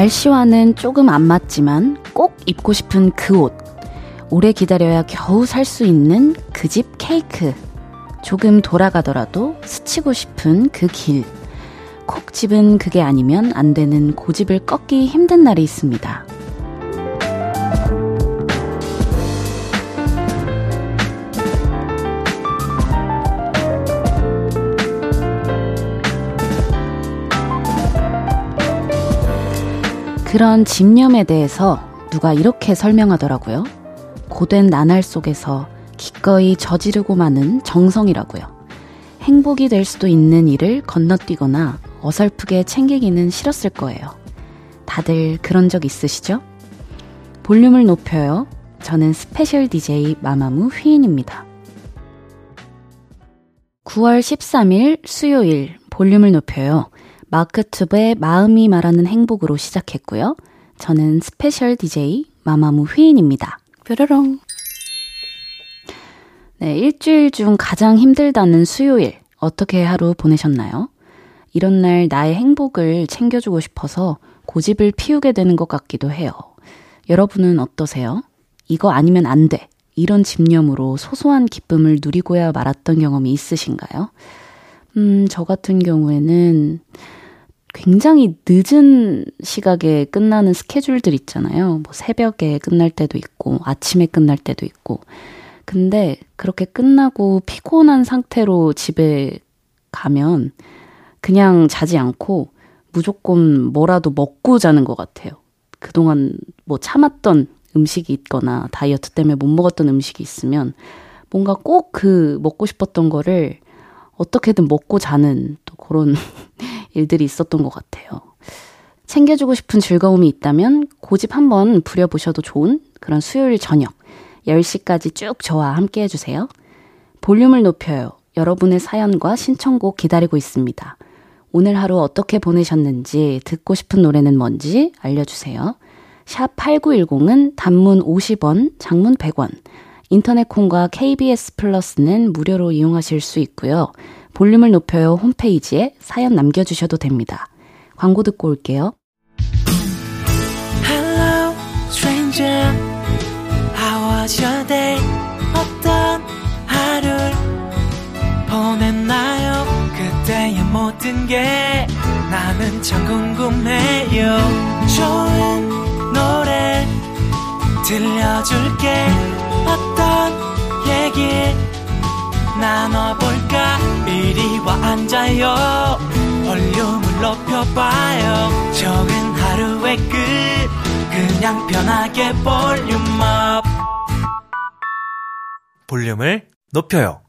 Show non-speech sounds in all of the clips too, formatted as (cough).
날씨와는 조금 안 맞지만 꼭 입고 싶은 그 옷. 오래 기다려야 겨우 살 수 있는 그 집 케이크. 조금 돌아가더라도 스치고 싶은 그 길. 콕 집은 그게 아니면 안 되는 고집을 꺾기 힘든 날이 있습니다. 그런 집념에 대해서 누가 이렇게 설명하더라고요. 고된 나날 속에서 기꺼이 저지르고 마는 정성이라고요. 행복이 될 수도 있는 일을 건너뛰거나 어설프게 챙기기는 싫었을 거예요. 다들 그런 적 있으시죠? 볼륨을 높여요. 저는 special DJ 마마무 휘인입니다. 9월 13일 수요일 볼륨을 높여요. 마크투브의 마음이 말하는 행복으로 시작했고요. 저는 special DJ 마마무 휘인입니다. 뾰로롱. 네, 일주일 중 가장 힘들다는 수요일. 어떻게 하루 보내셨나요? 이런 날 나의 행복을 챙겨주고 싶어서 고집을 피우게 되는 것 같기도 해요. 여러분은 어떠세요? 이거 아니면 안 돼. 이런 집념으로 소소한 기쁨을 누리고야 말았던 경험이 있으신가요? 음, 저 같은 경우에는 굉장히 늦은 시각에 끝나는 스케줄들 있잖아요. 뭐 새벽에 끝날 때도 있고, 아침에 끝날 때도 있고. 근데 그렇게 끝나고 피곤한 상태로 집에 가면 그냥 자지 않고 무조건 뭐라도 먹고 자는 것 같아요. 그동안 뭐 참았던 음식이 있거나 다이어트 때문에 못 먹었던 음식이 있으면 뭔가 꼭 그 먹고 싶었던 거를 어떻게든 먹고 자는 또 그런 일들이 있었던 것 같아요. 챙겨주고 싶은 즐거움이 있다면 고집 한번 부려보셔도 좋은 그런 수요일 저녁 10시까지 쭉 저와 함께 해주세요. 볼륨을 높여요. 여러분의 사연과 신청곡 기다리고 있습니다. 오늘 하루 어떻게 보내셨는지 듣고 싶은 노래는 뭔지 알려주세요. 샵 8910은 단문 50원, 장문 100원. 인터넷 콩과 KBS 플러스는 무료로 이용하실 수 있고요. 볼륨을 높여요 홈페이지에 사연 남겨주셔도 됩니다. 광고 듣고 올게요. Hello, stranger. How was your day? 어떤 하루를 보냈나요? 그때의 모든 게 나는 참 궁금해요. 좋은 노래 들려줄게. 어떤 얘기 나눠볼까 이리 와 앉아요. 볼륨을 높여봐요. 적은 하루의 끝. 그냥 편하게 volume up. 볼륨을 높여요.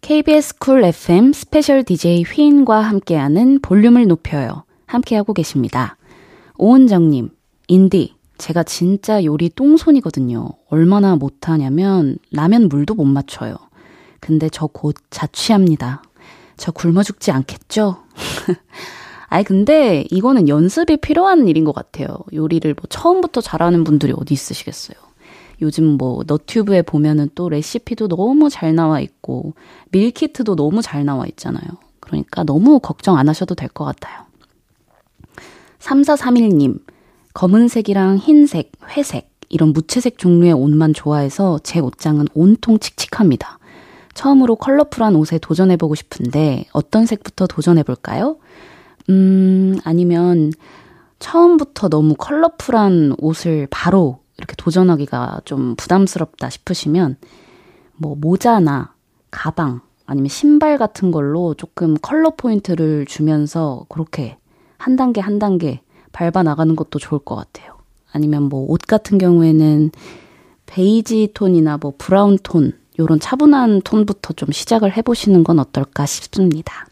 KBS 쿨 FM special DJ 휘인과 함께하는 볼륨을 높여요. 함께하고 계십니다. 오은정님 인디 제가 진짜 요리 똥손이거든요. 얼마나 못하냐면 라면 물도 못 맞춰요. 근데 저 곧 자취합니다. 저 굶어 죽지 않겠죠? (laughs) 아니, 근데 이거는 연습이 필요한 일인 것 같아요. 요리를 뭐 처음부터 잘하는 분들이 어디 있으시겠어요? 요즘 뭐 너튜브에 보면은 또 레시피도 너무 잘 나와 있고 밀키트도 너무 잘 나와 있잖아요. 그러니까 너무 걱정 안 하셔도 될 것 같아요. 3431님, 검은색이랑 흰색, 회색, 이런 무채색 종류의 옷만 좋아해서 제 옷장은 온통 칙칙합니다. 처음으로 컬러풀한 옷에 도전해보고 싶은데 어떤 색부터 도전해볼까요? 음, 아니면 처음부터 너무 컬러풀한 옷을 바로 이렇게 도전하기가 좀 부담스럽다 싶으시면 뭐 모자나 가방 아니면 신발 같은 걸로 조금 컬러 포인트를 주면서 그렇게 한 단계 한 단계 밟아 나가는 것도 좋을 것 같아요. 아니면 뭐 옷 같은 경우에는 베이지 톤이나 뭐 브라운 톤 요런 차분한 톤부터 좀 시작을 해보시는 건 어떨까 싶습니다.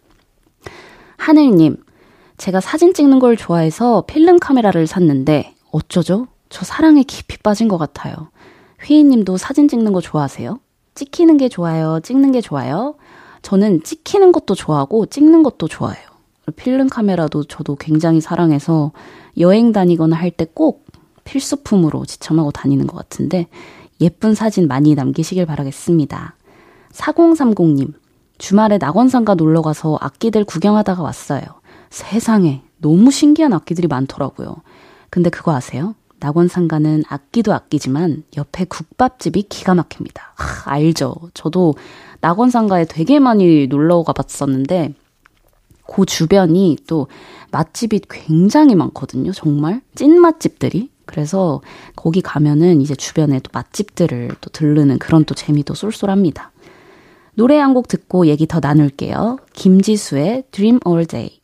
하늘님, 제가 사진 찍는 걸 좋아해서 필름 카메라를 샀는데 어쩌죠? 저 사랑에 깊이 빠진 것 같아요. 휘인님도 사진 찍는 거 좋아하세요? 찍히는 게 좋아요? 찍는 게 좋아요? 저는 찍히는 것도 좋아하고 찍는 것도 좋아해요. 필름 카메라도 저도 굉장히 사랑해서 여행 다니거나 할 때 꼭 필수품으로 지참하고 다니는 것 같은데 예쁜 사진 많이 남기시길 바라겠습니다. 4030님, 주말에 낙원상가 놀러 가서 악기들 구경하다가 왔어요. 세상에, 너무 신기한 악기들이 많더라고요. 근데 그거 아세요? 낙원상가는 악기도 악기지만 옆에 국밥집이 기가 막힙니다. 하, 알죠? 저도 낙원상가에 되게 많이 놀러 가봤었는데 그 주변이 또 맛집이 굉장히 많거든요. 정말 찐 맛집들이. 그래서 거기 가면은 이제 주변에 또 맛집들을 또 들르는 그런 또 재미도 쏠쏠합니다. 노래 한 곡 듣고 얘기 더 나눌게요. 김지수의 Dream All Day.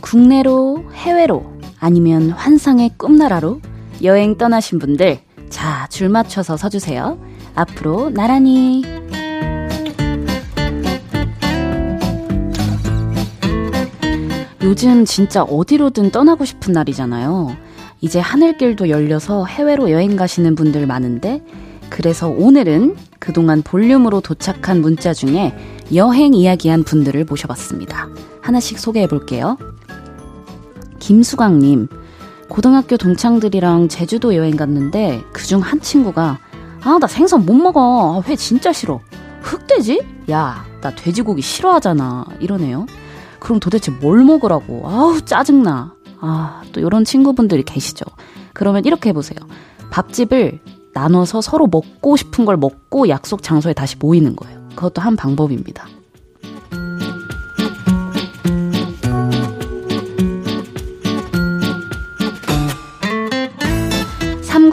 국내로, 해외로, 아니면 환상의 꿈나라로 여행 떠나신 분들, 자, 줄 맞춰서 서주세요. 앞으로 나란히. 요즘 진짜 어디로든 떠나고 싶은 날이잖아요. 이제 하늘길도 열려서 해외로 여행 가시는 분들 많은데, 그래서 오늘은 그동안 볼륨으로 도착한 문자 중에 여행 이야기한 분들을 모셔봤습니다. 하나씩 소개해 볼게요. 김수광님, 고등학교 동창들이랑 제주도 여행 갔는데 그중 한 친구가 아, 나 생선 못 먹어. 아, 회 진짜 싫어. 흑돼지? 야, 나 돼지고기 싫어하잖아. 이러네요. 그럼 도대체 뭘 먹으라고? 아우, 짜증나. 아, 또 이런 친구분들이 계시죠. 그러면 이렇게 해보세요. 밥집을 나눠서 서로 먹고 싶은 걸 먹고 약속 장소에 다시 모이는 거예요. 그것도 한 방법입니다.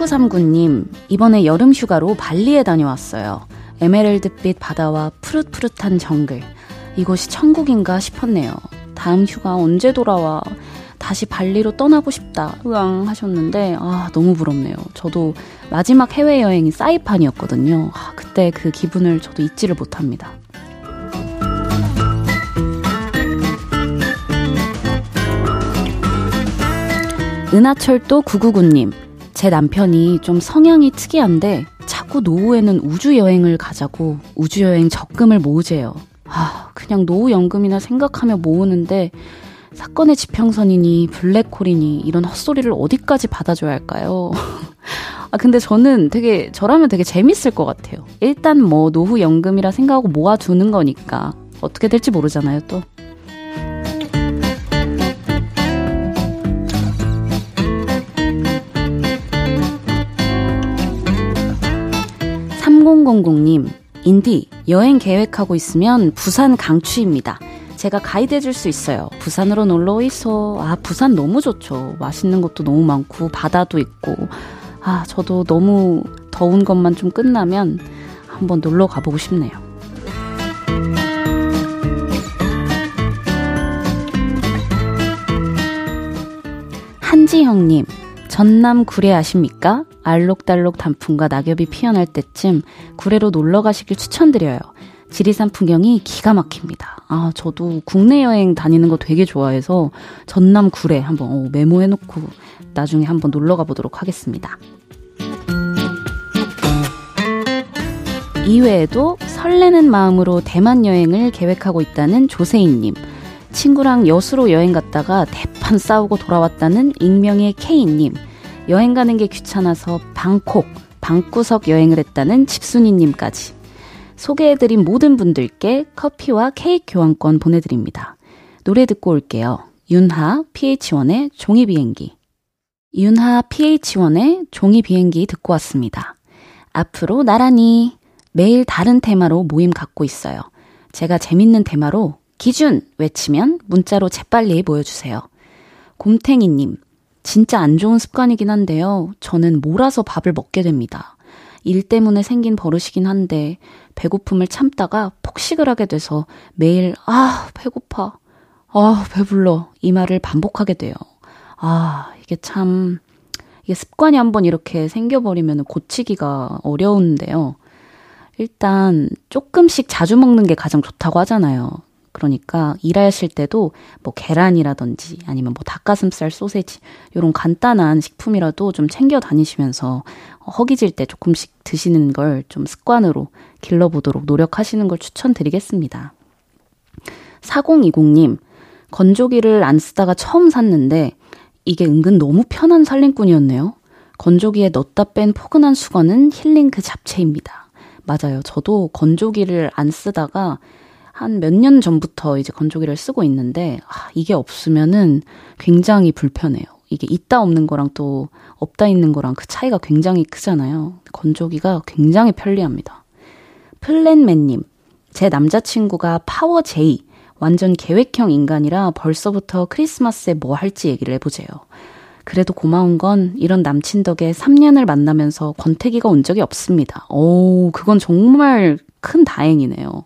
3939님, 이번에 여름 휴가로 발리에 다녀왔어요. 에메랄드빛 바다와 푸릇푸릇한 정글. 이곳이 천국인가 싶었네요. 다음 휴가 언제 돌아와? 다시 발리로 떠나고 싶다. 으앙 하셨는데, 아, 너무 부럽네요. 저도 마지막 해외여행이 사이판이었거든요. 아, 그때 그 기분을 저도 잊지를 못합니다. 은하철도 999님, 제 남편이 좀 성향이 특이한데 자꾸 노후에는 우주여행을 가자고 우주여행 적금을 모으재요. 아, 그냥 노후연금이나 생각하며 모으는데 사건의 지평선이니 블랙홀이니 이런 헛소리를 어디까지 받아줘야 할까요? (laughs) 아, 근데 저는 되게, 저라면 되게 재밌을 것 같아요. 일단 뭐 노후연금이라 생각하고 모아두는 거니까 어떻게 될지 모르잖아요, 또. 3000님, 인디, 여행 계획하고 있으면 부산 강추입니다. 제가 가이드 해줄 수 있어요. 부산으로 놀러 오이소. 아, 부산 너무 좋죠. 맛있는 것도 너무 많고, 바다도 있고. 아, 저도 너무 더운 것만 좀 끝나면 한번 놀러 가보고 싶네요. 한지형님, 전남 구례 아십니까? 알록달록 단풍과 낙엽이 피어날 때쯤 구례로 놀러 가시길 추천드려요. 지리산 풍경이 기가 막힙니다. 아, 저도 국내 여행 다니는 거 되게 좋아해서 전남 구례 한번 어, 메모해놓고 나중에 한번 놀러 가보도록 하겠습니다. 이외에도 설레는 마음으로 대만 여행을 계획하고 있다는 조세희님, 친구랑 여수로 여행 갔다가 대판 싸우고 돌아왔다는 익명의 K님, 여행 가는 게 귀찮아서 방콕, 방구석 여행을 했다는 집순이님까지 소개해드린 모든 분들께 커피와 케이크 교환권 보내드립니다. 노래 듣고 올게요. 윤하 PH1의 종이 비행기. 윤하 PH1의 종이 비행기 듣고 왔습니다. 앞으로 나란히 매일 다른 테마로 모임 갖고 있어요. 제가 재밌는 테마로 기준 외치면 문자로 재빨리 보여주세요. 곰탱이님, 진짜 안 좋은 습관이긴 한데요. 저는 몰아서 밥을 먹게 됩니다. 일 때문에 생긴 버릇이긴 한데 배고픔을 참다가 폭식을 하게 돼서 매일 아 배고파 아 배불러 이 말을 반복하게 돼요. 아 이게 참 이게 습관이 한번 이렇게 생겨버리면 고치기가 어려운데요. 일단 조금씩 자주 먹는 게 가장 좋다고 하잖아요. 그러니까 일하실 때도 뭐 계란이라든지 아니면 뭐 닭가슴살 소세지 이런 간단한 식품이라도 좀 챙겨 다니시면서 허기질 때 조금씩 드시는 걸 좀 습관으로 길러보도록 노력하시는 걸 추천드리겠습니다. 4020님, 건조기를 안 쓰다가 처음 샀는데 이게 은근 너무 편한 살림꾼이었네요. 건조기에 넣었다 뺀 포근한 수건은 힐링 그 잡채입니다. 맞아요. 저도 건조기를 안 쓰다가 한 몇 년 전부터 이제 건조기를 쓰고 있는데, 아, 이게 없으면은 굉장히 불편해요. 이게 있다 없는 거랑 또 없다 있는 거랑 그 차이가 굉장히 크잖아요. 건조기가 굉장히 편리합니다. 플랜맨님, 제 남자친구가 파워 J, 완전 계획형 인간이라 벌써부터 크리스마스에 뭐 할지 얘기를 해보세요. 그래도 고마운 건 이런 남친 덕에 3년을 만나면서 권태기가 온 적이 없습니다. 오, 그건 정말 큰 다행이네요.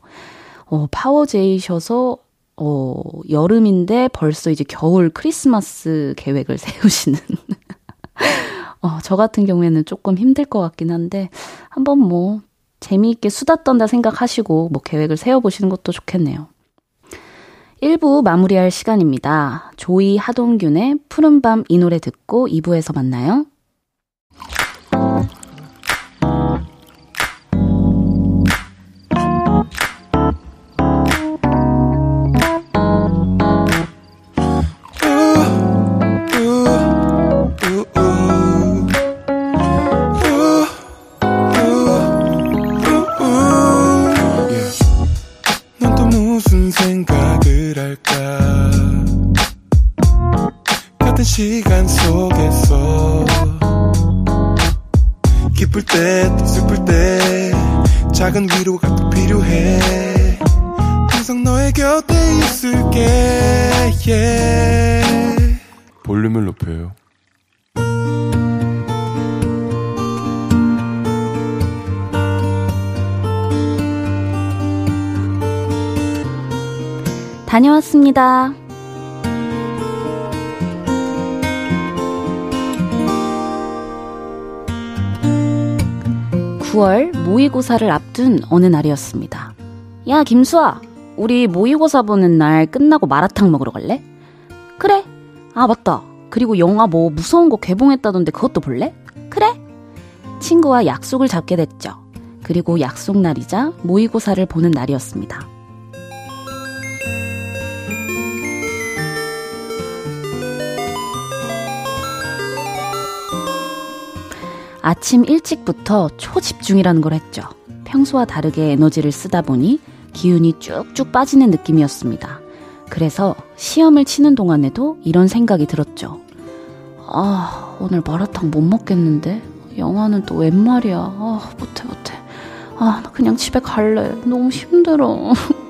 어, 파워제이셔서 어, 여름인데 벌써 이제 겨울 크리스마스 계획을 (laughs) 세우시는. 어, 저 같은 경우에는 조금 힘들 것 같긴 한데, 한번 뭐, 재미있게 수다 떤다 생각하시고, 뭐, 계획을 세워보시는 것도 좋겠네요. 1부 마무리할 시간입니다. 조이 하동균의 푸른밤 이 노래 듣고 2부에서 만나요. 다녀왔습니다. 9월 모의고사를 앞둔 어느 날이었습니다. 야, 김수아, 우리 모의고사 보는 날 끝나고 마라탕 먹으러 갈래? 그래. 아, 맞다. 그리고 영화 뭐 무서운 거 개봉했다던데 그것도 볼래? 그래. 친구와 약속을 잡게 됐죠. 그리고 약속 날이자 모의고사를 보는 날이었습니다. 아침 일찍부터 초집중이라는 걸 했죠. 평소와 다르게 에너지를 쓰다 보니 기운이 쭉쭉 빠지는 느낌이었습니다. 그래서 시험을 치는 동안에도 이런 생각이 들었죠. 아, 오늘 마라탕 못 먹겠는데? 영화는 또 웬 말이야. 아, 못해, 못해. 아, 나 그냥 집에 갈래. 너무 힘들어. (laughs)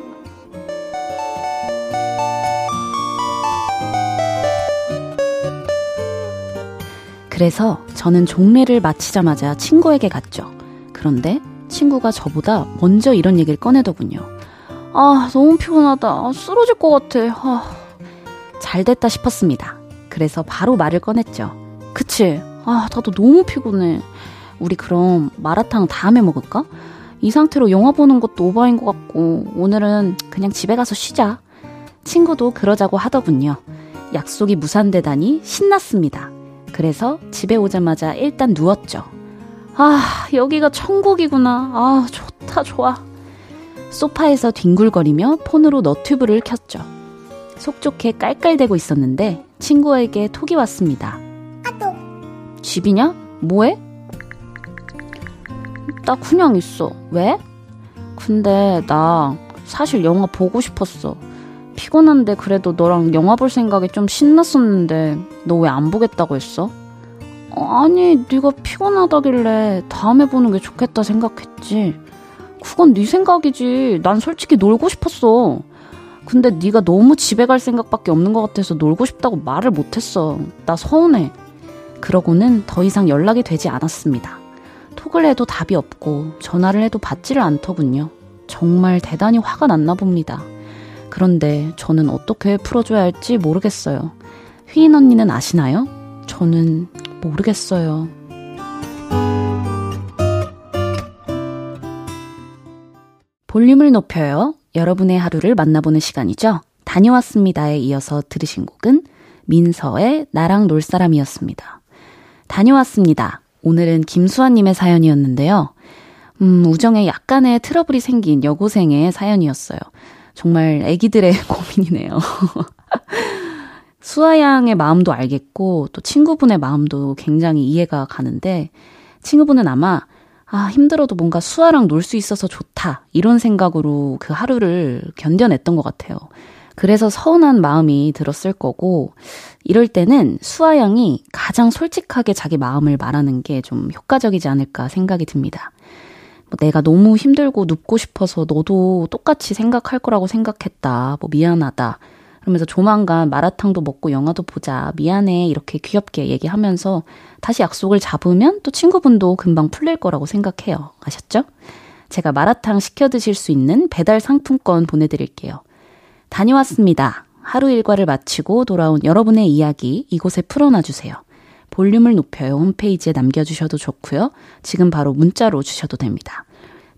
그래서 저는 종례를 마치자마자 친구에게 갔죠. 그런데 친구가 저보다 먼저 이런 얘기를 꺼내더군요. 아, 너무 피곤하다. 아, 쓰러질 것 같아. 아. 잘 됐다 싶었습니다. 그래서 바로 말을 꺼냈죠. 그치? 아, 나도 너무 피곤해. 우리 그럼 마라탕 다음에 먹을까? 이 상태로 영화 보는 것도 오바인 것 같고, 오늘은 그냥 집에 가서 쉬자. 친구도 그러자고 하더군요. 약속이 무산되다니 신났습니다. 그래서 집에 오자마자 일단 누웠죠. 아, 여기가 천국이구나. 아, 좋다, 좋아. 소파에서 뒹굴거리며 폰으로 너튜브를 켰죠. 속 좋게 깔깔대고 있었는데 친구에게 톡이 왔습니다. 아또 집이냐? 뭐해? 나 그냥 있어. 왜? 근데 나 사실 영화 보고 싶었어. 피곤한데 그래도 너랑 영화 볼 생각이 좀 신났었는데 너 왜 안 보겠다고 했어? 아니 네가 피곤하다길래 다음에 보는 게 좋겠다 생각했지. 그건 네 생각이지. 난 솔직히 놀고 싶었어. 근데 네가 너무 집에 갈 생각밖에 없는 것 같아서 놀고 싶다고 말을 못했어. 나 서운해. 그러고는 더 이상 연락이 되지 않았습니다. 톡을 해도 답이 없고 전화를 해도 받지를 않더군요. 정말 대단히 화가 났나 봅니다. 그런데 저는 어떻게 풀어줘야 할지 모르겠어요. 휘인 언니는 아시나요? 저는 모르겠어요. 볼륨을 높여요. 여러분의 하루를 만나보는 시간이죠. 다녀왔습니다에 이어서 들으신 곡은 민서의 나랑 놀 사람이었습니다. 다녀왔습니다. 오늘은 김수아님의 사연이었는데요. 음, 우정에 약간의 트러블이 생긴 여고생의 사연이었어요. 정말 아기들의 (laughs) 고민이네요. (laughs) 수아양의 마음도 알겠고 또 친구분의 마음도 굉장히 이해가 가는데 친구분은 아마 아, 힘들어도 뭔가 수아랑 놀 수 있어서 좋다. 이런 생각으로 그 하루를 견뎌냈던 것 같아요. 그래서 서운한 마음이 들었을 거고, 이럴 때는 수아 양이 가장 솔직하게 자기 마음을 말하는 게 좀 효과적이지 않을까 생각이 듭니다. 뭐 내가 너무 힘들고 눕고 싶어서 너도 똑같이 생각할 거라고 생각했다. 뭐 미안하다. 그러면서 조만간 마라탕도 먹고 영화도 보자. 미안해. 이렇게 귀엽게 얘기하면서 다시 약속을 잡으면 또 친구분도 금방 풀릴 거라고 생각해요. 아셨죠? 제가 마라탕 시켜 드실 수 있는 배달 상품권 보내드릴게요. 다녀왔습니다. 하루 일과를 마치고 돌아온 여러분의 이야기 이곳에 풀어놔 주세요. 볼륨을 높여요. 홈페이지에 남겨주셔도 좋고요. 지금 바로 문자로 주셔도 됩니다.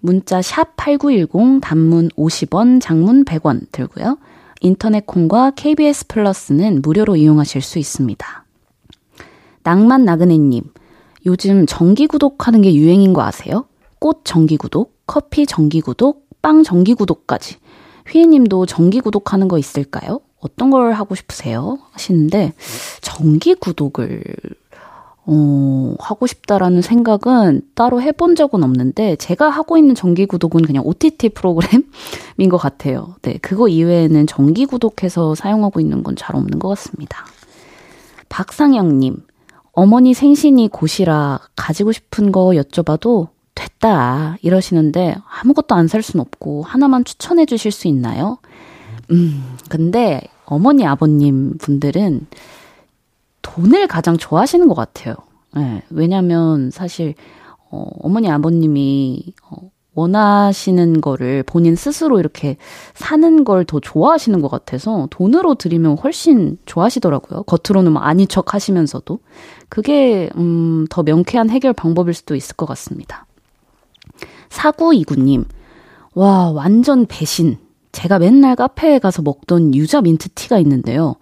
문자 샵 8910 단문 50원, 장문 100원 들고요. 인터넷 콩과 KBS 플러스는 무료로 이용하실 수 있습니다. 낭만 나그네님, 요즘 정기 구독하는 게 유행인 거 아세요? 꽃 정기 구독, 커피 정기 구독, 빵 정기 구독까지. 휘애님도 정기 구독하는 거 있을까요? 어떤 걸 하고 싶으세요? 하시는데 정기 구독을 어, 하고 싶다라는 생각은 따로 해본 적은 없는데, 제가 하고 있는 정기 구독은 그냥 OTT 프로그램인 것 같아요. 네, 그거 이외에는 정기 구독해서 사용하고 있는 건 잘 없는 것 같습니다. 박상영님, 어머니 생신이 곧이라 가지고 싶은 거 여쭤봐도 됐다 이러시는데 아무것도 안 살 순 없고 하나만 추천해 주실 수 있나요? 음, 근데 어머니 아버님 분들은 돈을 가장 좋아하시는 것 같아요. 네, 왜냐면 사실 어, 어머니 아버님이 어, 원하시는 거를 본인 스스로 이렇게 사는 걸 더 좋아하시는 것 같아서 돈으로 드리면 훨씬 좋아하시더라고요. 겉으로는 뭐 아닌 척 하시면서도. 그게, 음, 더 명쾌한 해결 방법일 수도 있을 것 같습니다. 사구이구님, 와, 완전 배신. 제가 맨날 카페에 가서 먹던 유자 민트 티가 있는데요.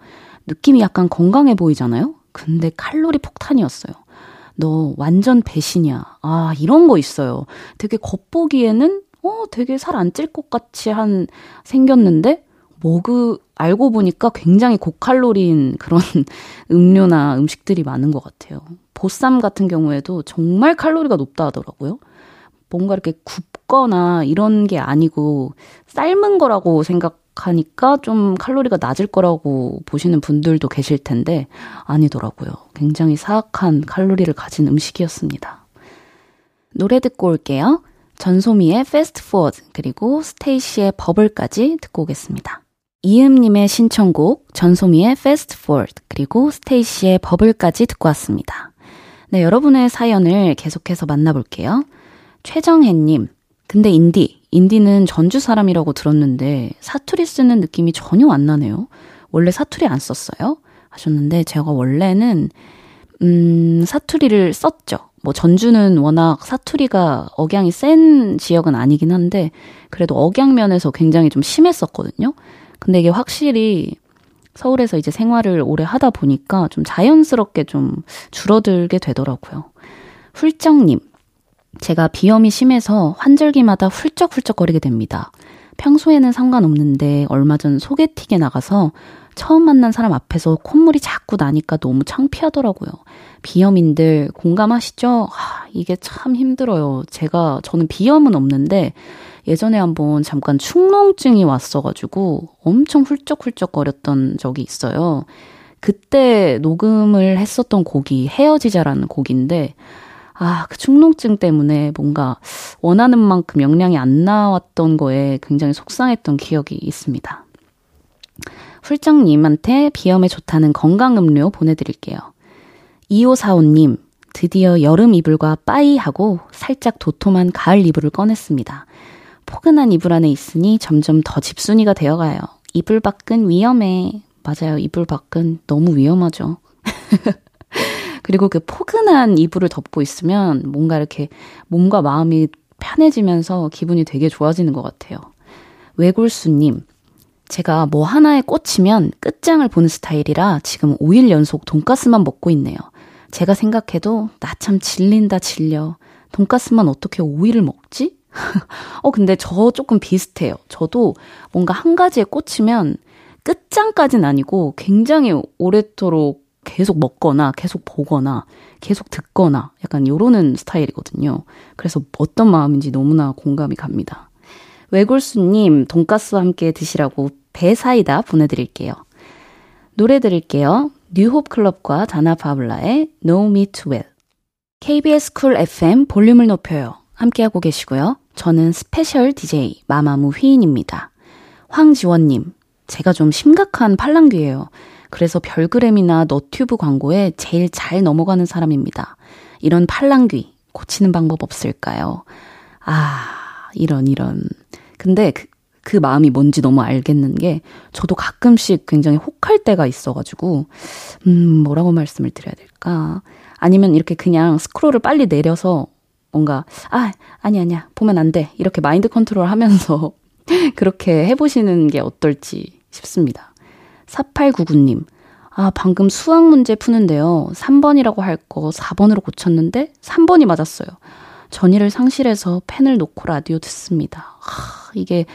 느낌이 약간 건강해 보이잖아요? 근데 칼로리 폭탄이었어요. 너 완전 배신이야. 아, 이런 거 있어요. 되게 겉보기에는, 어, 되게 살 안 찔 것 같이 한, 생겼는데, 뭐그, 알고 보니까 굉장히 고칼로리인 그런 (laughs) 음료나 음식들이 많은 것 같아요. 보쌈 같은 경우에도 정말 칼로리가 높다 하더라고요. 뭔가 이렇게 굽거나 이런 게 아니고 삶은 거라고 생각 하니까 좀 칼로리가 낮을 거라고 보시는 분들도 계실 텐데 아니더라고요. 굉장히 사악한 칼로리를 가진 음식이었습니다. 노래 듣고 올게요. 전소미의 Fast Forward 그리고 스테이시의 버블까지 듣고 오겠습니다. 이음님의 신청곡 전소미의 Fast Forward 그리고 스테이시의 버블까지 듣고 왔습니다. 네, 여러분의 사연을 계속해서 만나볼게요. 최정혜님, 근데 인디, 인디는 전주 사람이라고 들었는데 사투리 쓰는 느낌이 전혀 안 나네요. 원래 사투리 안 썼어요? 하셨는데 제가 원래는 음, 사투리를 썼죠. 뭐 전주는 워낙 사투리가 억양이 센 지역은 아니긴 한데 그래도 억양 면에서 굉장히 좀 심했었거든요. 근데 이게 확실히 서울에서 이제 생활을 오래 하다 보니까 좀 자연스럽게 좀 줄어들게 되더라고요. 훌정님, 제가 비염이 심해서 환절기마다 훌쩍훌쩍거리게 됩니다. 평소에는 상관없는데 얼마 전 소개팅에 나가서 처음 만난 사람 앞에서 콧물이 자꾸 나니까 너무 창피하더라고요. 비염인들 공감하시죠? 하, 이게 참 힘들어요. 제가, 저는 비염은 없는데 예전에 한번 잠깐 축농증이 왔어가지고 엄청 훌쩍훌쩍거렸던 적이 있어요. 그때 녹음을 했었던 곡이 헤어지자라는 곡인데 아, 그 축농증 때문에 뭔가 원하는 만큼 영량이 안 나왔던 거에 굉장히 속상했던 기억이 있습니다. 훌정님한테 비염에 좋다는 건강음료 보내드릴게요. 2545님, 드디어 여름 이불과 빠이하고 살짝 도톰한 가을 이불을 꺼냈습니다. 포근한 이불 안에 있으니 점점 더 집순이가 되어가요. 이불 밖은 위험해. 맞아요. 이불 밖은 너무 위험하죠. (laughs) 그리고 그 포근한 이불을 덮고 있으면 뭔가 이렇게 몸과 마음이 편해지면서 기분이 되게 좋아지는 것 같아요. 외골수님, 제가 뭐 하나에 꽂히면 끝장을 보는 스타일이라 지금 5일 연속 돈가스만 먹고 있네요. 제가 생각해도 나 참 질린다 질려. 돈가스만 어떻게 5일을 먹지? (laughs) 어, 근데 저 조금 비슷해요. 저도 뭔가 한 가지에 꽂히면 끝장까진 아니고 굉장히 오래도록 계속 먹거나 계속 보거나 계속 듣거나 약간 요러는 스타일이거든요. 그래서 어떤 마음인지 너무나 공감이 갑니다. 외골수님, 돈가스와 함께 드시라고 배 사이다 보내드릴게요. 노래 드릴게요. 뉴홉 클럽과 다나 파블라의 No Me Too Well. KBS 쿨 FM 볼륨을 높여요. 함께하고 계시고요. 저는 special DJ 마마무 휘인입니다. 황지원님, 제가 좀 심각한 팔랑귀예요. 그래서 별그램이나 너튜브 광고에 제일 잘 넘어가는 사람입니다. 이런 팔랑귀 고치는 방법 없을까요? 아, 이런, 이런. 근데 그, 그 마음이 뭔지 너무 알겠는 게 저도 가끔씩 굉장히 혹할 때가 있어가지고, 음, 뭐라고 말씀을 드려야 될까? 아니면 이렇게 그냥 스크롤을 빨리 내려서 뭔가, 아, 아니, 아니야. 보면 안 돼. 이렇게 마인드 컨트롤 하면서 (laughs) 그렇게 해보시는 게 어떨지 싶습니다. 4899님. 아, 방금 수학 문제 푸는데요. 3번이라고 할 거 4번으로 고쳤는데 3번이 맞았어요. 전의를 상실해서 펜을 놓고 라디오 듣습니다. 하, 이게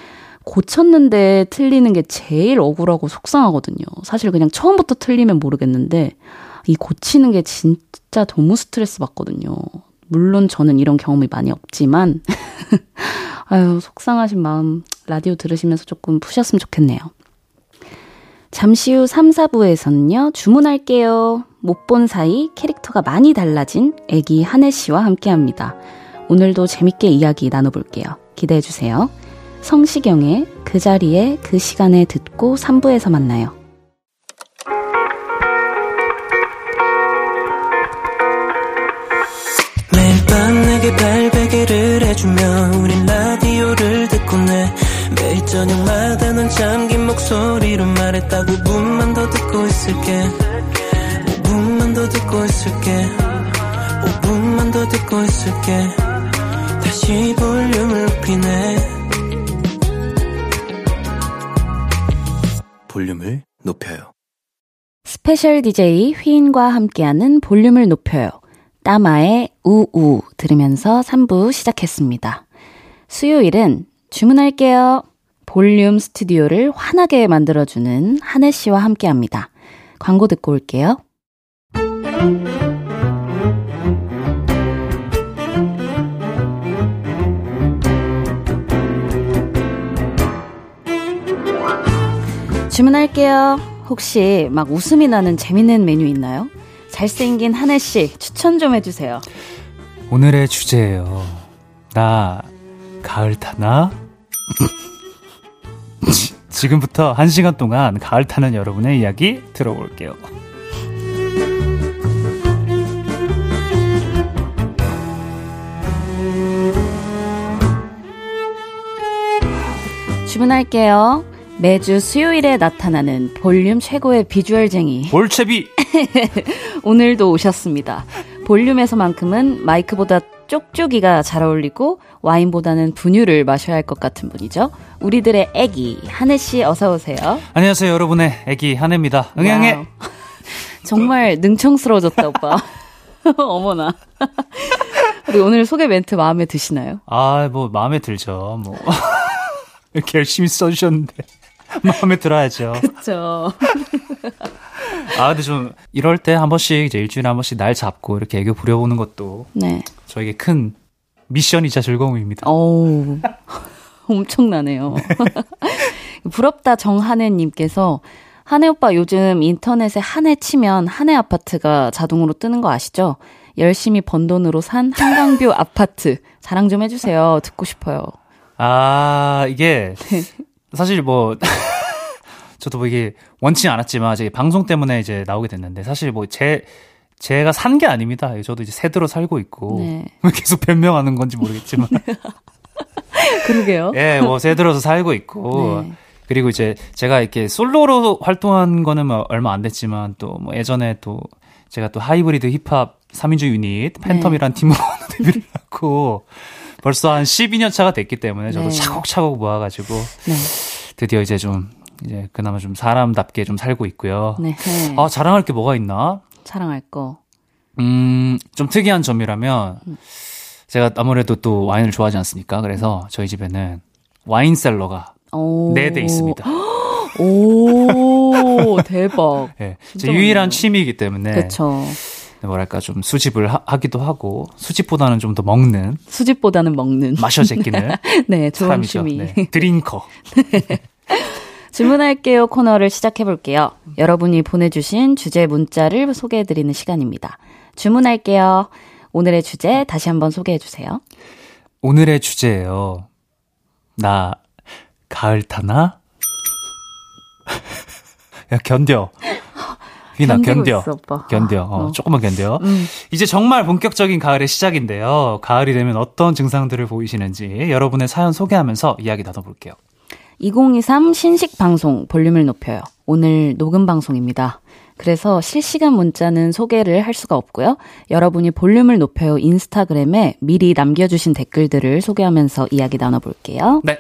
고쳤는데 틀리는 게 제일 억울하고 속상하거든요. 사실 그냥 처음부터 틀리면 모르겠는데 이 고치는 게 진짜 너무 스트레스 받거든요. 물론 저는 이런 경험이 많이 없지만 (laughs) 아유, 속상하신 마음 라디오 들으시면서 조금 푸셨으면 좋겠네요. 잠시 후 3, 4부에서는요, 주문할게요. 못 본 사이 캐릭터가 많이 달라진 애기 한혜 씨와 함께 합니다. 오늘도 재밌게 이야기 나눠볼게요. 기대해 주세요. 성시경의 그 자리에 그 시간에 듣고 3부에서 만나요. 매일 밤 내게 발베개를 해주며 우린 라디오를 내 매일 저녁마다 넌 잠긴 목소리로 말했다 5분만 더 듣고 있을게. 5분만 더 듣고 있을게. 5분만 더 듣고 있을게. 다시 볼륨을 높이네. 볼륨을 높여요. special DJ 휘인과 함께하는 볼륨을 높여요. 따마의 우우 들으면서 3부 시작했습니다. 수요일은 주문할게요. 볼륨 스튜디오를 환하게 만들어주는 한해 씨와 함께 합니다. 광고 듣고 올게요. 주문할게요. 혹시 막 웃음이 나는 재밌는 메뉴 있나요? 잘생긴 한혜 씨 추천 좀 해주세요. 오늘의 주제예요. 나 가을 타나? (laughs) 지금부터 한 시간 동안 가을 타는 여러분의 이야기 들어볼게요. 주문할게요. 매주 수요일에 나타나는 볼륨 최고의 비주얼쟁이. 볼채비! (laughs) 오늘도 오셨습니다. 볼륨에서만큼은 마이크보다 쪽쪽이가 잘 어울리고 와인보다는 분유를 마셔야 할 것 같은 분이죠. 우리들의 애기 한혜 씨 어서 오세요. 안녕하세요, 여러분의 애기 한혜입니다. 응애응애. (laughs) 정말 능청스러워졌다 오빠. (laughs) 어머나. (laughs) 우리 오늘 소개 멘트 마음에 드시나요? 아, 뭐 마음에 들죠. 뭐 이렇게 열심히 써주셨는데 마음에 들어야죠. 그렇죠. 아, 근데 좀 이럴 때 한 번씩 이제 일주일에 한 번씩 날 잡고 이렇게 애교 부려보는 것도 네. 저에게 큰 미션이자 즐거움입니다. 오, (laughs) 엄청나네요. (laughs) 부럽다 정한혜님께서 한혜 오빠 요즘 인터넷에 한혜 치면 한혜 아파트가 자동으로 뜨는 거 아시죠? 열심히 번 돈으로 산 한강뷰 (laughs) 아파트 자랑 좀 해주세요. 듣고 싶어요. 아 이게 사실 뭐 저도 뭐 이게 원치 않았지만 제 방송 때문에 이제 나오게 됐는데 사실 뭐 제 제가 산 게 아닙니다. 저도 이제 새들어 살고 있고 네. (laughs) 계속 변명하는 건지 모르겠지만 (laughs) 그러게요. 예, 뭐 새들어서 살고 있고 네. 그리고 이제 제가 이렇게 솔로로 활동한 거는 뭐 얼마 안 됐지만 또 뭐 예전에 또 제가 또 하이브리드 힙합 3인조 유닛 팬텀이란 네. 팀으로 (laughs) 데뷔를 하고 벌써 한 12년 차가 됐기 때문에 저도 네. 차곡차곡 모아가지고 네. 드디어 이제 좀 이제 그나마 좀 사람답게 좀 살고 있고요. 네. 아, 자랑할 게 뭐가 있나? 자랑할 거. 음, 좀 특이한 점이라면 음. 제가 아무래도 또 와인을 좋아하지 않습니까? 그래서 저희 집에는 와인 cellar가 네 대 있습니다. (gasps) 오, 대박. 네, 제 유일한 취미이기 때문에. 그렇죠. 뭐랄까 좀 수집을 하, 기도 하고 수집보다는 좀 더 먹는 수집보다는 먹는 마셔 제끼는 (laughs) 네 좋은 사람이죠. 취미 네, 드링커 (laughs) 네. 질문할게요 코너를 시작해 볼게요 여러분이 보내주신 주제 문자를 소개해 드리는 시간입니다 주문할게요 오늘의 주제 다시 한번 소개해 주세요 오늘의 주제예요 나 가을 타나 야 견뎌 휘나 견뎌. 있어, 견뎌. 어, 어. 조금만 견뎌. 음. 이제 정말 본격적인 가을의 시작인데요. 가을이 되면 어떤 증상들을 보이시는지 여러분의 사연 소개하면서 이야기 나눠볼게요. 2023 신식 방송 볼륨을 높여요. 오늘 녹음 방송입니다. 그래서 실시간 문자는 소개를 할 수가 없고요. 여러분이 볼륨을 높여요 인스타그램에 미리 남겨주신 댓글들을 소개하면서 이야기 나눠볼게요. 네.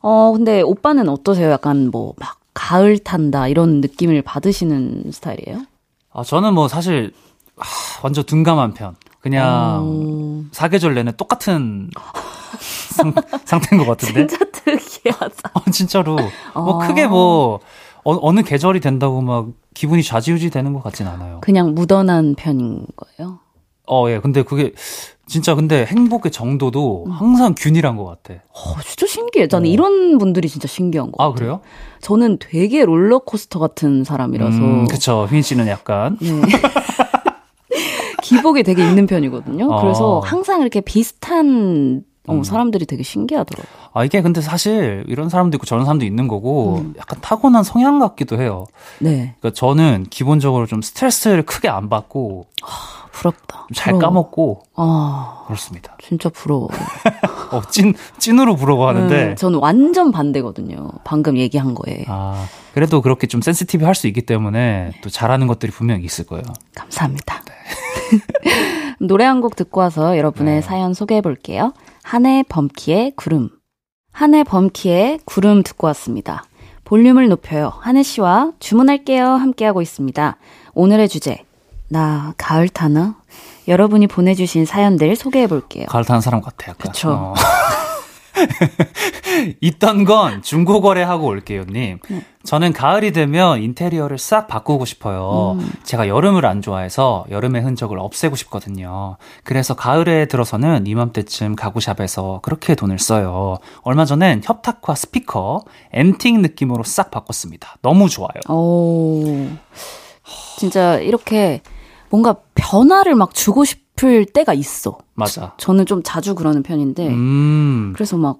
어, 근데 오빠는 어떠세요? 약간 뭐, 막, 가을 탄다 이런 느낌을 받으시는 스타일이에요? 아 저는 뭐 사실 아, 완전 둔감한 편. 그냥 오... 사계절 내내 똑같은 (laughs) (laughs) 상, 상태인 것 같은데. 진짜 특이하다. 어, 진짜로. 어... 뭐 크게 뭐 어, 느 계절이 된다고 막 기분이 좌지우지 되는 것 같진 않아요. 그냥 묻어난 편인 거예요? 어, 예. 근데 그게 진짜 근데 행복의 정도도 음. 항상 균일한 것 같아. 어, 진짜 신기해. 저는 어. 이런 분들이 진짜 신기한 것 아, 같아요. 그래요? 저는 되게 롤러코스터 같은 사람이라서. 음, 그쵸. 휘인 씨는 약간. 네. (laughs) 기복이 되게 있는 편이거든요. 어. 그래서 항상 이렇게 비슷한 어, 음. 사람들이 되게 신기하더라고요. 아, 이게 근데 사실 이런 사람도 있고 저런 사람도 있는 거고 음. 약간 타고난 성향 같기도 해요. 네. 그러니까 저는 기본적으로 좀 스트레스를 크게 안 받고 아, 부럽다. 잘 부러워. 까먹고 아, 그렇습니다. 진짜 부러워. (laughs) 어, 찐 찐으로 부러워하는데 음, 저는 완전 반대거든요. 방금 얘기한 거에. 아, 그래도 그렇게 좀 sensitive 할 수 있기 때문에 네. 또 잘하는 것들이 분명히 있을 거예요. 감사합니다. 네. (laughs) 노래 한 곡 듣고 와서 여러분의 네. 사연 소개해 볼게요. 한해 범키의 구름. 한해 범키의 구름 듣고 왔습니다. 볼륨을 높여요. 한혜 씨와 주문할게요. 함께하고 있습니다. 오늘의 주제. 나 가을 타나? 여러분이 보내주신 사연들 소개해 볼게요. 가을 타는 사람 같아요. 그쵸. 어. (laughs) (laughs) 있던 건 중고 거래하고 올게요님. 네. 저는 가을이 되면 인테리어를 싹 바꾸고 싶어요. 음. 제가 여름을 안 좋아해서 여름의 흔적을 없애고 싶거든요. 그래서 가을에 들어서는 이맘때쯤 가구샵에서 그렇게 돈을 써요. 얼마 전엔 협탁화 스피커 앤틱 느낌으로 싹 바꿨습니다. 너무 좋아요. 오. 진짜 이렇게 뭔가 변화를 막 주고 싶을 때가 있어. 맞아. 저 는 좀 자주 그러는 편인데. 음. 그래서 막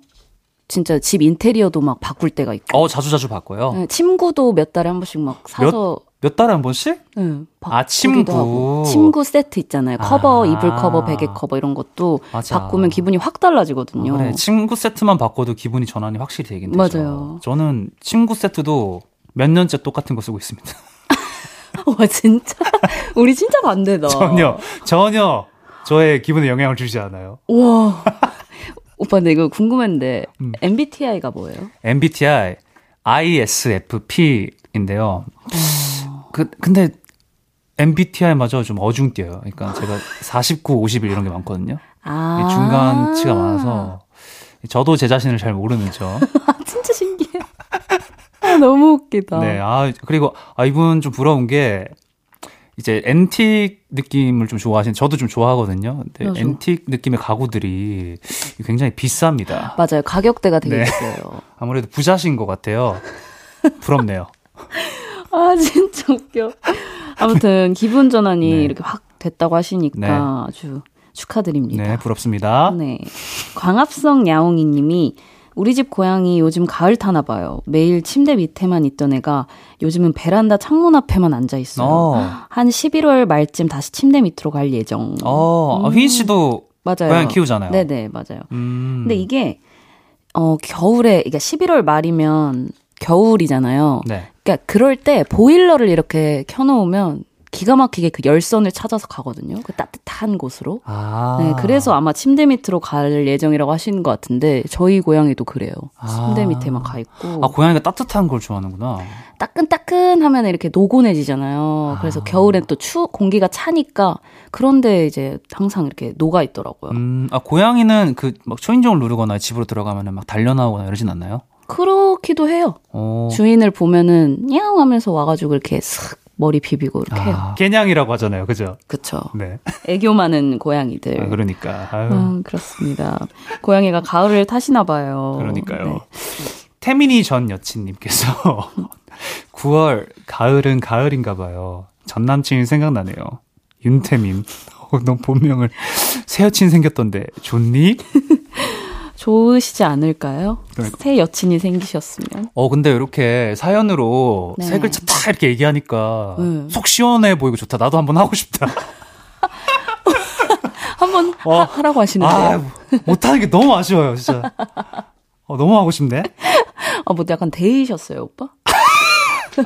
진짜 집 인테리어도 막 바꿀 때가 있고. 어, 자주 자주 바꿔요. 네, 침구도 몇 달에 한 번씩 막 사서 몇, 몇 달에 한 번씩? 네. 아, 침구. 하고. 침구 세트 있잖아요. 커버, 아. 이불 커버, 베개 커버 이런 것도 맞아. 바꾸면 기분이 확 달라지거든요. 어, 그래. 침구 세트만 바꿔도 기분이 전환이 확실히 되긴 되죠. 맞아요. 저는 침구 세트도 몇 년째 똑같은 거 쓰고 있습니다. (laughs) (laughs) 와 진짜 우리 진짜 반대다. 전혀 전혀 저의 기분에 영향을 주지 않아요. 와 (laughs) 오빠 근데 이거 궁금한데 음. MBTI가 뭐예요? MBTI ISFP인데요. 어... 그 근데 MBTI마저 좀 어중뛰어요. 그러니까 제가 49, 51 이런 게 많거든요. 아~ 중간치가 많아서 저도 제 자신을 잘 모르는 죠. (laughs) 진짜 신기해. 아, 너무 웃기다. 네, 아, 그리고, 아, 이분 좀 부러운 게, 이제 앤틱 느낌을 좀 좋아하시는 저도 좀 좋아하거든요. 근데 맞아. 앤틱 느낌의 가구들이 굉장히 비쌉니다. 맞아요. 가격대가 되게 네. 있어요. (laughs) 아무래도 부자신 것 같아요. 부럽네요. (laughs) 아 진짜 웃겨. 아무튼 기분 전환이 네. 이렇게 확 됐다고 하시니까 네. 아주 축하드립니다. 네, 부럽습니다. 네. 광합성 야옹이 님이 우리 집 고양이 요즘 가을 타나 봐요. 매일 침대 밑에만 있던 애가 요즘은 베란다 창문 앞에만 앉아 있어요. 어. 한 11월 말쯤 다시 침대 밑으로 갈 예정. 어, 음. 휘인 씨도 맞아요. 고양이 키우잖아요. 네네, 맞아요. 음. 근데 이게 어 겨울에 그러니까 11월 말이면 겨울이잖아요. 네. 그러니까 그럴 때 보일러를 이렇게 켜놓으면 기가 막히게 그 열선을 찾아서 가거든요. 그 따뜻한 곳으로. 아. 네, 그래서 아마 침대 밑으로 갈 예정이라고 하시는 것 같은데 저희 고양이도 그래요. 아. 침대 밑에만 가 있고. 아, 고양이가 따뜻한 걸 좋아하는구나. 따끈따끈하면 이렇게 노곤해지잖아요. 그래서 아. 겨울엔 또 추, 공기가 차니까 그런데 이제 항상 이렇게 녹아 있더라고요. 음, 아, 고양이는 그 막 초인종을 누르거나 집으로 들어가면은 막 달려 나오거나 이러진 않나요? 그렇기도 해요. 오. 주인을 보면은 냥 하면서 와가지고 이렇게 슥 머리 비비고 이렇게 아, 해요. 개냥이라고 하잖아요. 그죠? 그쵸. 네. 애교 많은 고양이들. 아, 그러니까. 음, 그렇습니다. 고양이가 가을을 타시나 봐요. 그러니까요. 네. 태민이 전 여친님께서 (laughs) 9월 가을은 가을인가 봐요. 전 남친이 생각나네요. 윤태민. (laughs) 어, 넌 본명을 새 여친 생겼던데 좋니? 좋으시지 않을까요? 그러니까. 새 여친이 생기셨으면. 어, 근데 이렇게 사연으로 네. 새 글자 딱 이렇게 얘기하니까 네. 속 시원해 보이고 좋다. 나도 한번 하고 싶다. (laughs) 한번 어. 하라고 하시는데요. 아, 못하는 게 너무 아쉬워요, 진짜. 어, 너무 하고 싶네. 아, 뭐 약간 데이셨어요, 오빠?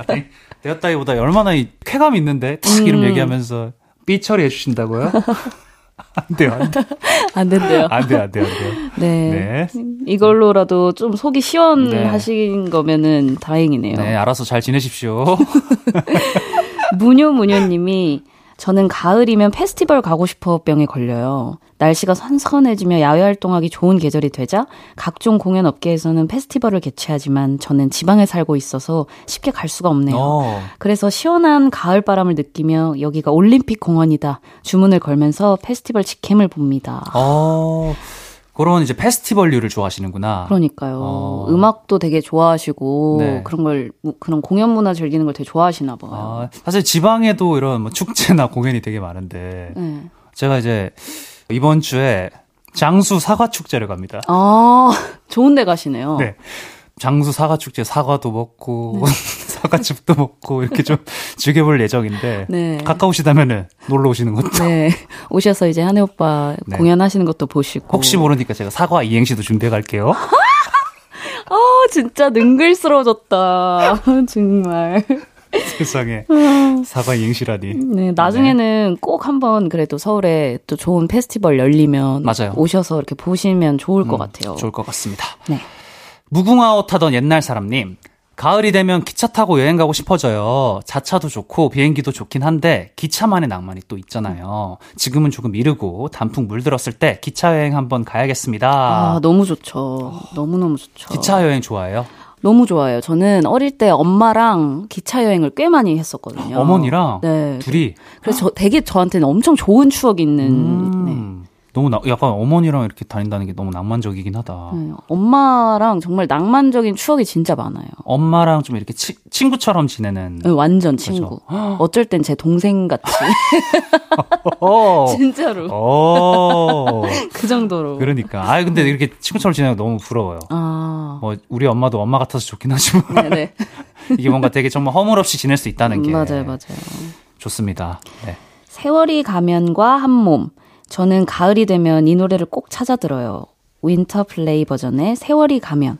아니, 되었다기보다 얼마나 이 쾌감 있는데 탁 음. 이름 얘기하면서 삐 처리해 주신다고요? 안 돼요, 안 돼. (laughs) 안 된대요. 안 돼요, 안 돼요, 안 돼요. 네. 네. 이걸로라도 좀 속이 시원하신 네. 거면은 다행이네요. 네, 알아서 잘 지내십시오. (laughs) 무뇨무뇨님이 저는 가을이면 페스티벌 가고 싶어 병에 걸려요. 날씨가 선선해지며 야외 활동하기 좋은 계절이 되자 각종 공연 업계에서는 페스티벌을 개최하지만 저는 지방에 살고 있어서 쉽게 갈 수가 없네요. 어. 그래서 시원한 가을 바람을 느끼며 여기가 올림픽 공원이다 주문을 걸면서 페스티벌 직캠을 봅니다. 어. 그런 이제 페스티벌류를 좋아하시는구나. 그러니까요. 어. 음악도 되게 좋아하시고 네. 그런 걸 그런 공연 문화 즐기는 걸 되게 좋아하시나 봐요. 아, 사실 지방에도 이런 뭐 축제나 공연이 되게 많은데 네. 제가 이제 이번 주에 장수 사과 축제를 갑니다. 아, 좋은 데 가시네요. 네. 장수 사과 축제 사과도 먹고 네. (laughs) 사과즙도 먹고 이렇게 좀 (laughs) 즐겨볼 예정인데 네. 가까우시다면은 놀러 오시는 것도 네 오셔서 이제 한혜 오빠 네. 공연하시는 것도 보시고 혹시 모르니까 제가 사과 이행시도 준비해 갈게요. 아 (laughs) 진짜 능글스러워졌다 정말. 세상에 사과 이행시라니. 네, 나중에는 네. 꼭 한번 그래도 서울에 또 좋은 페스티벌 열리면 맞아요. 오셔서 이렇게 보시면 좋을 음, 것 같아요. 좋을 것 같습니다. 네. 무궁화호 타던 옛날 사람님. 가을이 되면 기차 타고 여행 가고 싶어져요. 자차도 좋고 비행기도 좋긴 한데 기차만의 낭만이 또 있잖아요. 지금은 조금 미루고 단풍 물들었을 때 기차 여행 한번 가야겠습니다. 아, 너무 좋죠. 너무너무 좋죠. 기차 여행 좋아해요? 너무 좋아해요. 저는 어릴 때 엄마랑 기차 여행을 꽤 많이 했었거든요. 어머니랑 네. 둘이. 그래서 저, 되게 저한테는 엄청 좋은 추억이 있는 음. 네. 너무 나, 약간 어머니랑 이렇게 다닌다는 게 너무 낭만적이긴 하다. 네, 엄마랑 정말 낭만적인 추억이 진짜 많아요. 엄마랑 좀 이렇게 치, 친구처럼 지내는. 네, 완전 친구. 그렇죠? (gasps) 어쩔 땐 제 동생 같이. (laughs) (laughs) 진짜로. (laughs) 그 정도로. 그러니까. 아 근데 이렇게 친구처럼 지내는 거 너무 부러워요. 아. 뭐 우리 엄마도 엄마 같아서 좋긴 하지만. 네네. 네. 이게 뭔가 되게 정말 허물 없이 지낼 수 있다는 게. 맞아요, 맞아요. 좋습니다. 네. 세월이 가면과 한 몸. 저는 가을이 되면 이 노래를 꼭 찾아 들어요. 윈터 플레이 버전의 세월이 가면.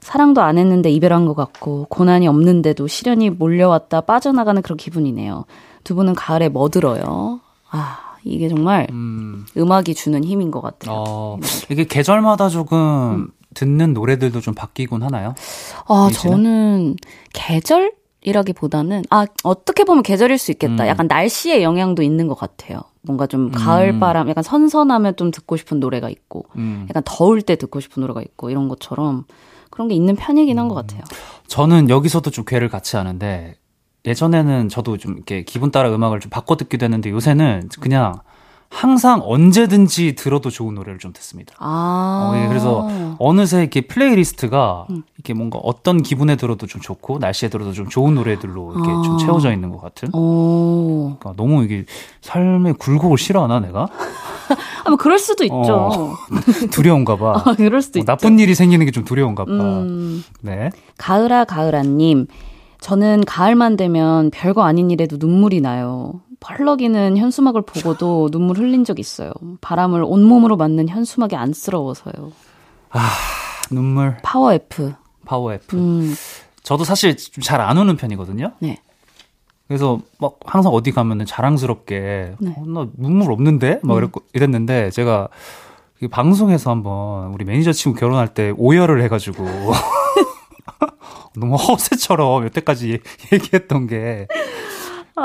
사랑도 안 했는데 이별한 것 같고, 고난이 없는데도 시련이 몰려왔다 빠져나가는 그런 기분이네요. 두 분은 가을에 뭐 들어요? 아, 이게 정말 음. 악이 주는 힘인 것 같아요. 어, 이게 계절마다 조금 음. 듣는 노래들도 좀 바뀌곤 하나요? 아, 저는 계절? 이라기보다는 아 어떻게 보면 계절일 수 있겠다. 음. 약간 날씨의 영향도 있는 것 같아요. 뭔가 좀 음. 가을 바람, 약간 선선하면 좀 듣고 싶은 노래가 있고, 음. 약간 더울 때 듣고 싶은 노래가 있고 이런 것처럼 그런 게 있는 편이긴 한것 음. 같아요. 저는 여기서도 좀 괴를 같이 하는데 예전에는 저도 좀 이렇게 기분 따라 음악을 좀 바꿔 듣기도 했는데 요새는 그냥 항상 언제든지 들어도 좋은 노래를 좀 듣습니다. 아. 어, 예, 그래서 어느새 이렇게 playlist가 음. 이렇게 뭔가 어떤 기분에 들어도 좀 좋고 날씨에 들어도 좀 좋은 노래들로 이렇게 아. 좀 채워져 있는 것 같은. 오. 그러니까 너무 이게 삶의 굴곡을 싫어하나 내가? (laughs) 아, 뭐 그럴 수도 있죠. 어, (laughs) 두려운가 봐. (laughs) 아, 그럴 수도 뭐 있죠. 나쁜 일이 생기는 게 좀 두려운가 봐. 음. 네. 가을아 가을아님. 저는 가을만 되면 별거 아닌 일에도 눈물이 나요. 펄럭이는 현수막을 보고도 눈물 흘린 적 있어요. 바람을 온몸으로 맞는 현수막이 안쓰러워서요. 아, 눈물. 파워 F. 파워 F. 음. 저도 사실 잘안 우는 편이거든요. 네. 그래서 막 항상 어디 가면은 자랑스럽게 네. 어, 나 눈물 없는데 막 음. 이랬는데 제가 방송에서 한번 우리 매니저 친구 결혼할 때 오열을 해가지고 (laughs) (laughs) 너무 허세처럼 여태까지 얘기했던 게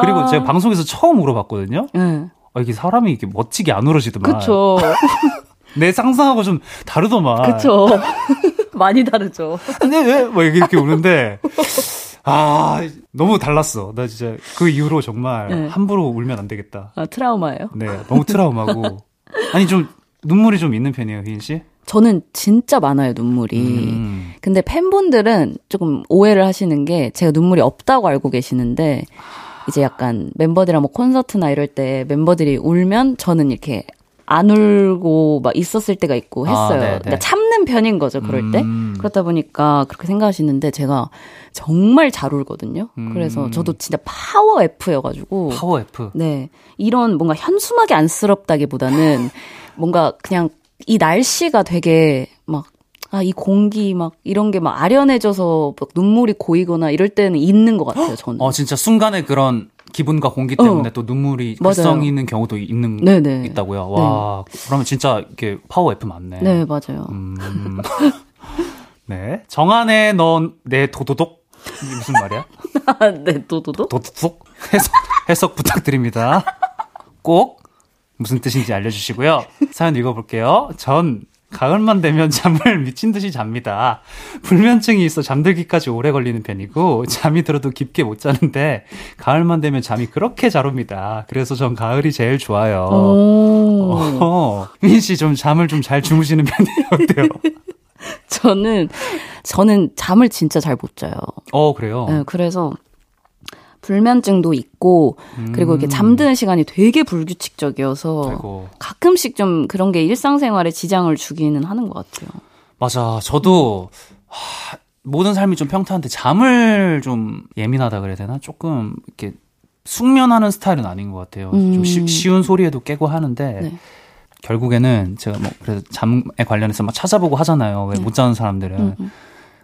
그리고 아. 제가 방송에서 처음 물어봤거든요. 네. 아, 이게 사람이 이렇게 멋지게 안 울어지더만. 그쵸. (laughs) 내 상상하고 좀 다르더만. 그쵸. (laughs) 많이 다르죠. 네, 네. 뭐 이렇게 우는데 아, 너무 달랐어. 나 진짜 그 이후로 정말 네. 함부로 울면 안 되겠다. 아, 트라우마예요? 네, 너무 트라우마고. 아니, 좀 눈물이 좀 있는 편이에요, 휘인 씨? 저는 진짜 많아요, 눈물이. 음. 근데 팬분들은 조금 오해를 하시는 게 제가 눈물이 없다고 알고 계시는데 이제 약간 멤버들이랑 뭐 콘서트나 이럴 때 멤버들이 울면 저는 이렇게 안 울고 막 있었을 때가 있고 아, 했어요. 아, 그러니까 참는 편인 거죠, 그럴 때. 음. 그렇다 보니까 그렇게 생각하시는데 제가 정말 잘 울거든요. 음. 그래서 저도 진짜 파워 F여가지고. 파워 F? 네. 이런 뭔가 현수막이 안쓰럽다기보다는 (laughs) 뭔가 그냥 이 날씨가 되게 막 아, 이 공기 막 이런 게 막 아련해져서 막 눈물이 고이거나 이럴 때는 있는 것 같아요, 저는. 어, 진짜 순간에 그런 기분과 공기 때문에 어. 또 눈물이 급성 있는 경우도 있는 네네. 있다고요. 와, 네. 그러면 진짜 이렇게 파워 F 맞네. 네, 맞아요. 음. (laughs) 네. 정안에 넌 내 도도독 이게 무슨 말이야? (laughs) 네, 도도독? 도도독 해석 해석 부탁드립니다. 꼭 무슨 뜻인지 알려주시고요. 사연 읽어볼게요. 전 가을만 되면 잠을 (laughs) 미친 듯이 잡니다. 불면증이 있어 잠들기까지 오래 걸리는 편이고 잠이 들어도 깊게 못 자는데 가을만 되면 잠이 그렇게 잘 옵니다. 그래서 전 가을이 제일 좋아요. 어, 민 씨 좀 잠을 좀 잘 주무시는 편이에요. 어때요? (laughs) 저는 저는 잠을 진짜 잘 못 자요. 어, 그래요? 네, 그래서 불면증도 있고 그리고 이렇게 음. 잠드는 시간이 되게 불규칙적이어서 아이고. 가끔씩 좀 그런 게 일상생활에 지장을 주기는 하는 것 같아요. 맞아. 저도 하, 모든 삶이 좀 평탄한데 잠을 좀 예민하다 그래야 되나? 조금 이렇게 숙면하는 스타일은 아닌 것 같아요. 음. 좀 쉬, 쉬운 소리에도 깨고 하는데 네. 결국에는 제가 뭐 그래서 잠에 관련해서 막 찾아보고 하잖아요. 왜못 네. 자는 사람들은 음, 음.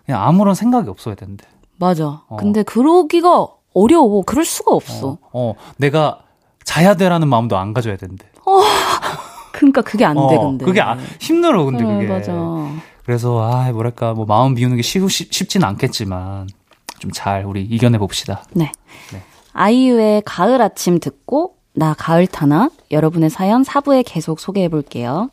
그냥 아무런 생각이 없어야 되는데. 맞아. 어. 근데 그러기가 어려워. 그럴 수가 없어. 어, 어, 내가 자야 돼라는 마음도 안 가져야 된대. 어, 그러니까 그게 안 돼, 어, 근데. 그게 아, 힘들어, 근데 어, 그게. 맞아. 그래서, 아, 뭐랄까, 뭐, 마음 비우는 게 쉽, 쉽지는 않겠지만, 좀 잘 우리 이겨내 봅시다. 네. 네. 아이유의 가을 아침 듣고, 나 가을 타나? 여러분의 사연 4부에 계속 소개해 볼게요.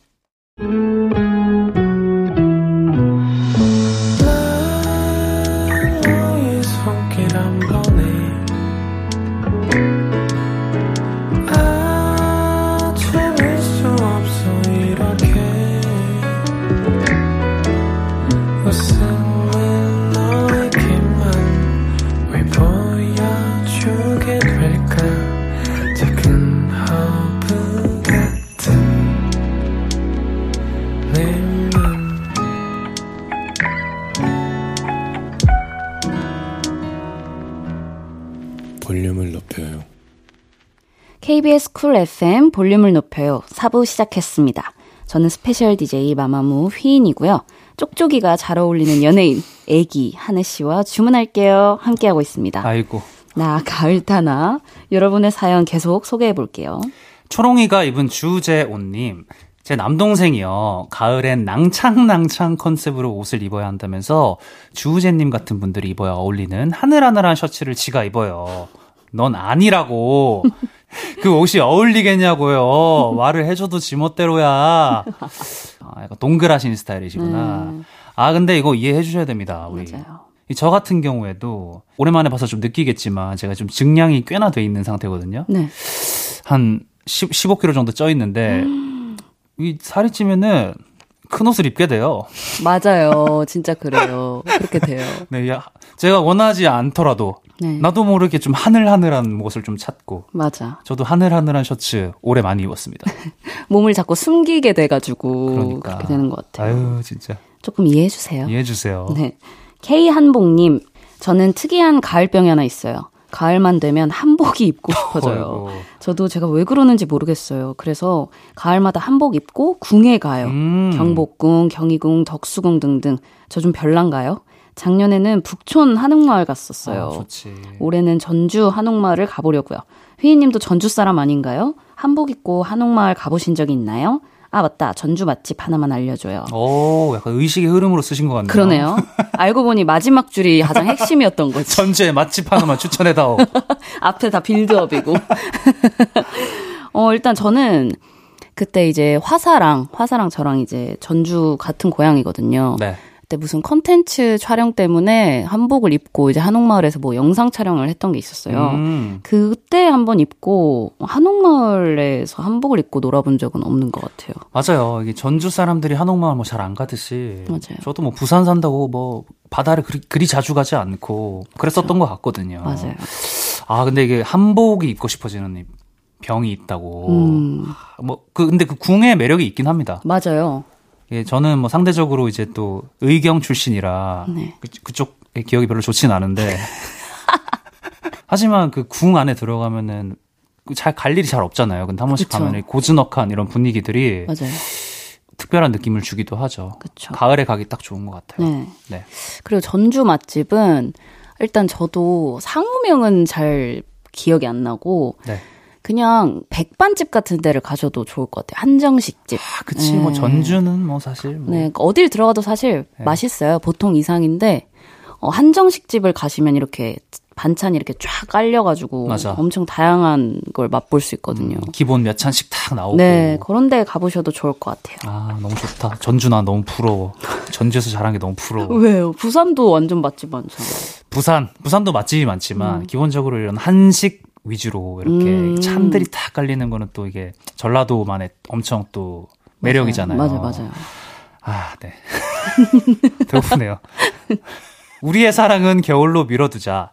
KBS 쿨 FM 볼륨을 높여요. 4부 시작했습니다. 저는 스페셜 DJ 마마무 휘인이고요. 쪽쪽이가 잘 어울리는 연예인 애기 한해 씨와 주문할게요. 함께하고 있습니다. 아이고. 나 가을 타나 여러분의 사연 계속 소개해 볼게요. 초롱이가 입은 주우재 옷님. 제 남동생이요. 가을엔 낭창낭창 컨셉으로 옷을 입어야 한다면서 주우재님 같은 분들이 입어야 어울리는 하늘하늘한 셔츠를 지가 입어요. 넌 아니라고. (laughs) (laughs) 그 옷이 어울리겠냐고요. 말을 해줘도 지멋대로야. 아, 약간 동글하신 스타일이시구나. 음. 아, 근데 이거 이해해 주셔야 됩니다. 우리. 맞아요. 저 같은 경우에도 오랜만에 봐서 좀 느끼겠지만 제가 좀 증량이 꽤나 돼 있는 상태거든요. 네. 한 10, 15kg 정도 쪄 있는데 음. 이 살이 찌면은 큰 옷을 입게 돼요. 맞아요. 진짜 그래요. 그렇게 돼요. (laughs) 네, 야, 제가 원하지 않더라도 네. 나도 모르게 좀 하늘하늘한 옷을 좀 찾고. 맞아. 저도 하늘하늘한 셔츠 오래 많이 입었습니다. (laughs) 몸을 자꾸 숨기게 돼가지고 그러니까. 그렇게 되는 것 같아요. 아유 진짜. 조금 이해해 주세요. 이해해 주세요. 네. K 한복님, 저는 특이한 가을병이 하나 있어요. 가을만 되면 한복이 입고 싶어져요. (laughs) 저도 제가 왜 그러는지 모르겠어요. 그래서 가을마다 한복 입고 궁에 가요. 음. 경복궁, 경희궁, 덕수궁 등등. 저 좀 별난가요? 작년에는 북촌 한옥마을 갔었어요. 아, 올해는 전주 한옥마을을 가보려고요. 휘인님도 전주 사람 아닌가요? 한복 입고 한옥마을 가보신 적이 있나요? 아 맞다 전주 맛집 하나만 알려줘요. 오 약간 의식의 흐름으로 쓰신 것 같네요. 그러네요. 알고 보니 마지막 줄이 가장 핵심이었던 거죠. (laughs) 전주의 맛집 하나만 추천해다오. (laughs) 앞에 다 빌드업이고. (laughs) 어 일단 저는 그때 이제 화사랑 화사랑 저랑 이제 전주 같은 고향이거든요. 네. 그때 무슨 컨텐츠 촬영 때문에 한복을 입고 이제 한옥마을에서 뭐 영상 촬영을 했던 게 있었어요. 음. 그때 한번 입고 한옥마을에서 한복을 입고 놀아본 적은 없는 것 같아요. 맞아요. 이게 전주 사람들이 한옥마을 뭐 잘 안 가듯이. 맞아요. 저도 뭐 부산 산다고 뭐 바다를 그리, 그리 자주 가지 않고 그랬었던 그렇죠. 것 같거든요. 맞아요. 아 근데 이게 한복이 입고 싶어지는 병이 있다고. 음. 뭐 그 근데 그 궁의 매력이 있긴 합니다. 맞아요. 예, 저는 뭐 상대적으로 이제 또 의경 출신이라 네. 그, 그쪽의 기억이 별로 좋진 않은데 (laughs) 하지만 그 궁 안에 들어가면은 잘 갈 일이 잘 없잖아요. 근데 한 번씩 그쵸. 가면 고즈넉한 이런 분위기들이 맞아요. 특별한 느낌을 주기도 하죠. 그쵸. 가을에 가기 딱 좋은 것 같아요. 네. 네. 그리고 전주 맛집은 일단 저도 상호명은 잘 기억이 안 나고 네. 그냥 백반집 같은 데를 가셔도 좋을 것 같아요. 한정식집. 아, 그치. 뭐 네. 뭐 전주는 뭐 사실. 뭐. 네. 그러니까 어딜 들어가도 사실 네. 맛있어요. 보통 이상인데, 어, 한정식집을 가시면 이렇게 반찬이 이렇게 쫙 깔려가지고 맞아. 엄청 다양한 걸 맛볼 수 있거든요. 음, 기본 몇 찬씩 딱 나오고. 네, 그런 데 가보셔도 좋을 것 같아요. 아, 너무 좋다. 전주 나 너무 부러워. 전주에서 잘한 게 너무 부러워. (laughs) 왜요? 부산도 완전 맛집 많잖아요. 부산, 부산도 맛집이 많지만 음. 기본적으로 이런 한식 위주로 이렇게 음. 찬들이 다 깔리는 거는 또 이게 전라도만의 엄청 또 매력이잖아요. 맞아요, 맞아요. 아, 네. (laughs) 배고프네요. 우리의 사랑은 겨울로 미뤄두자.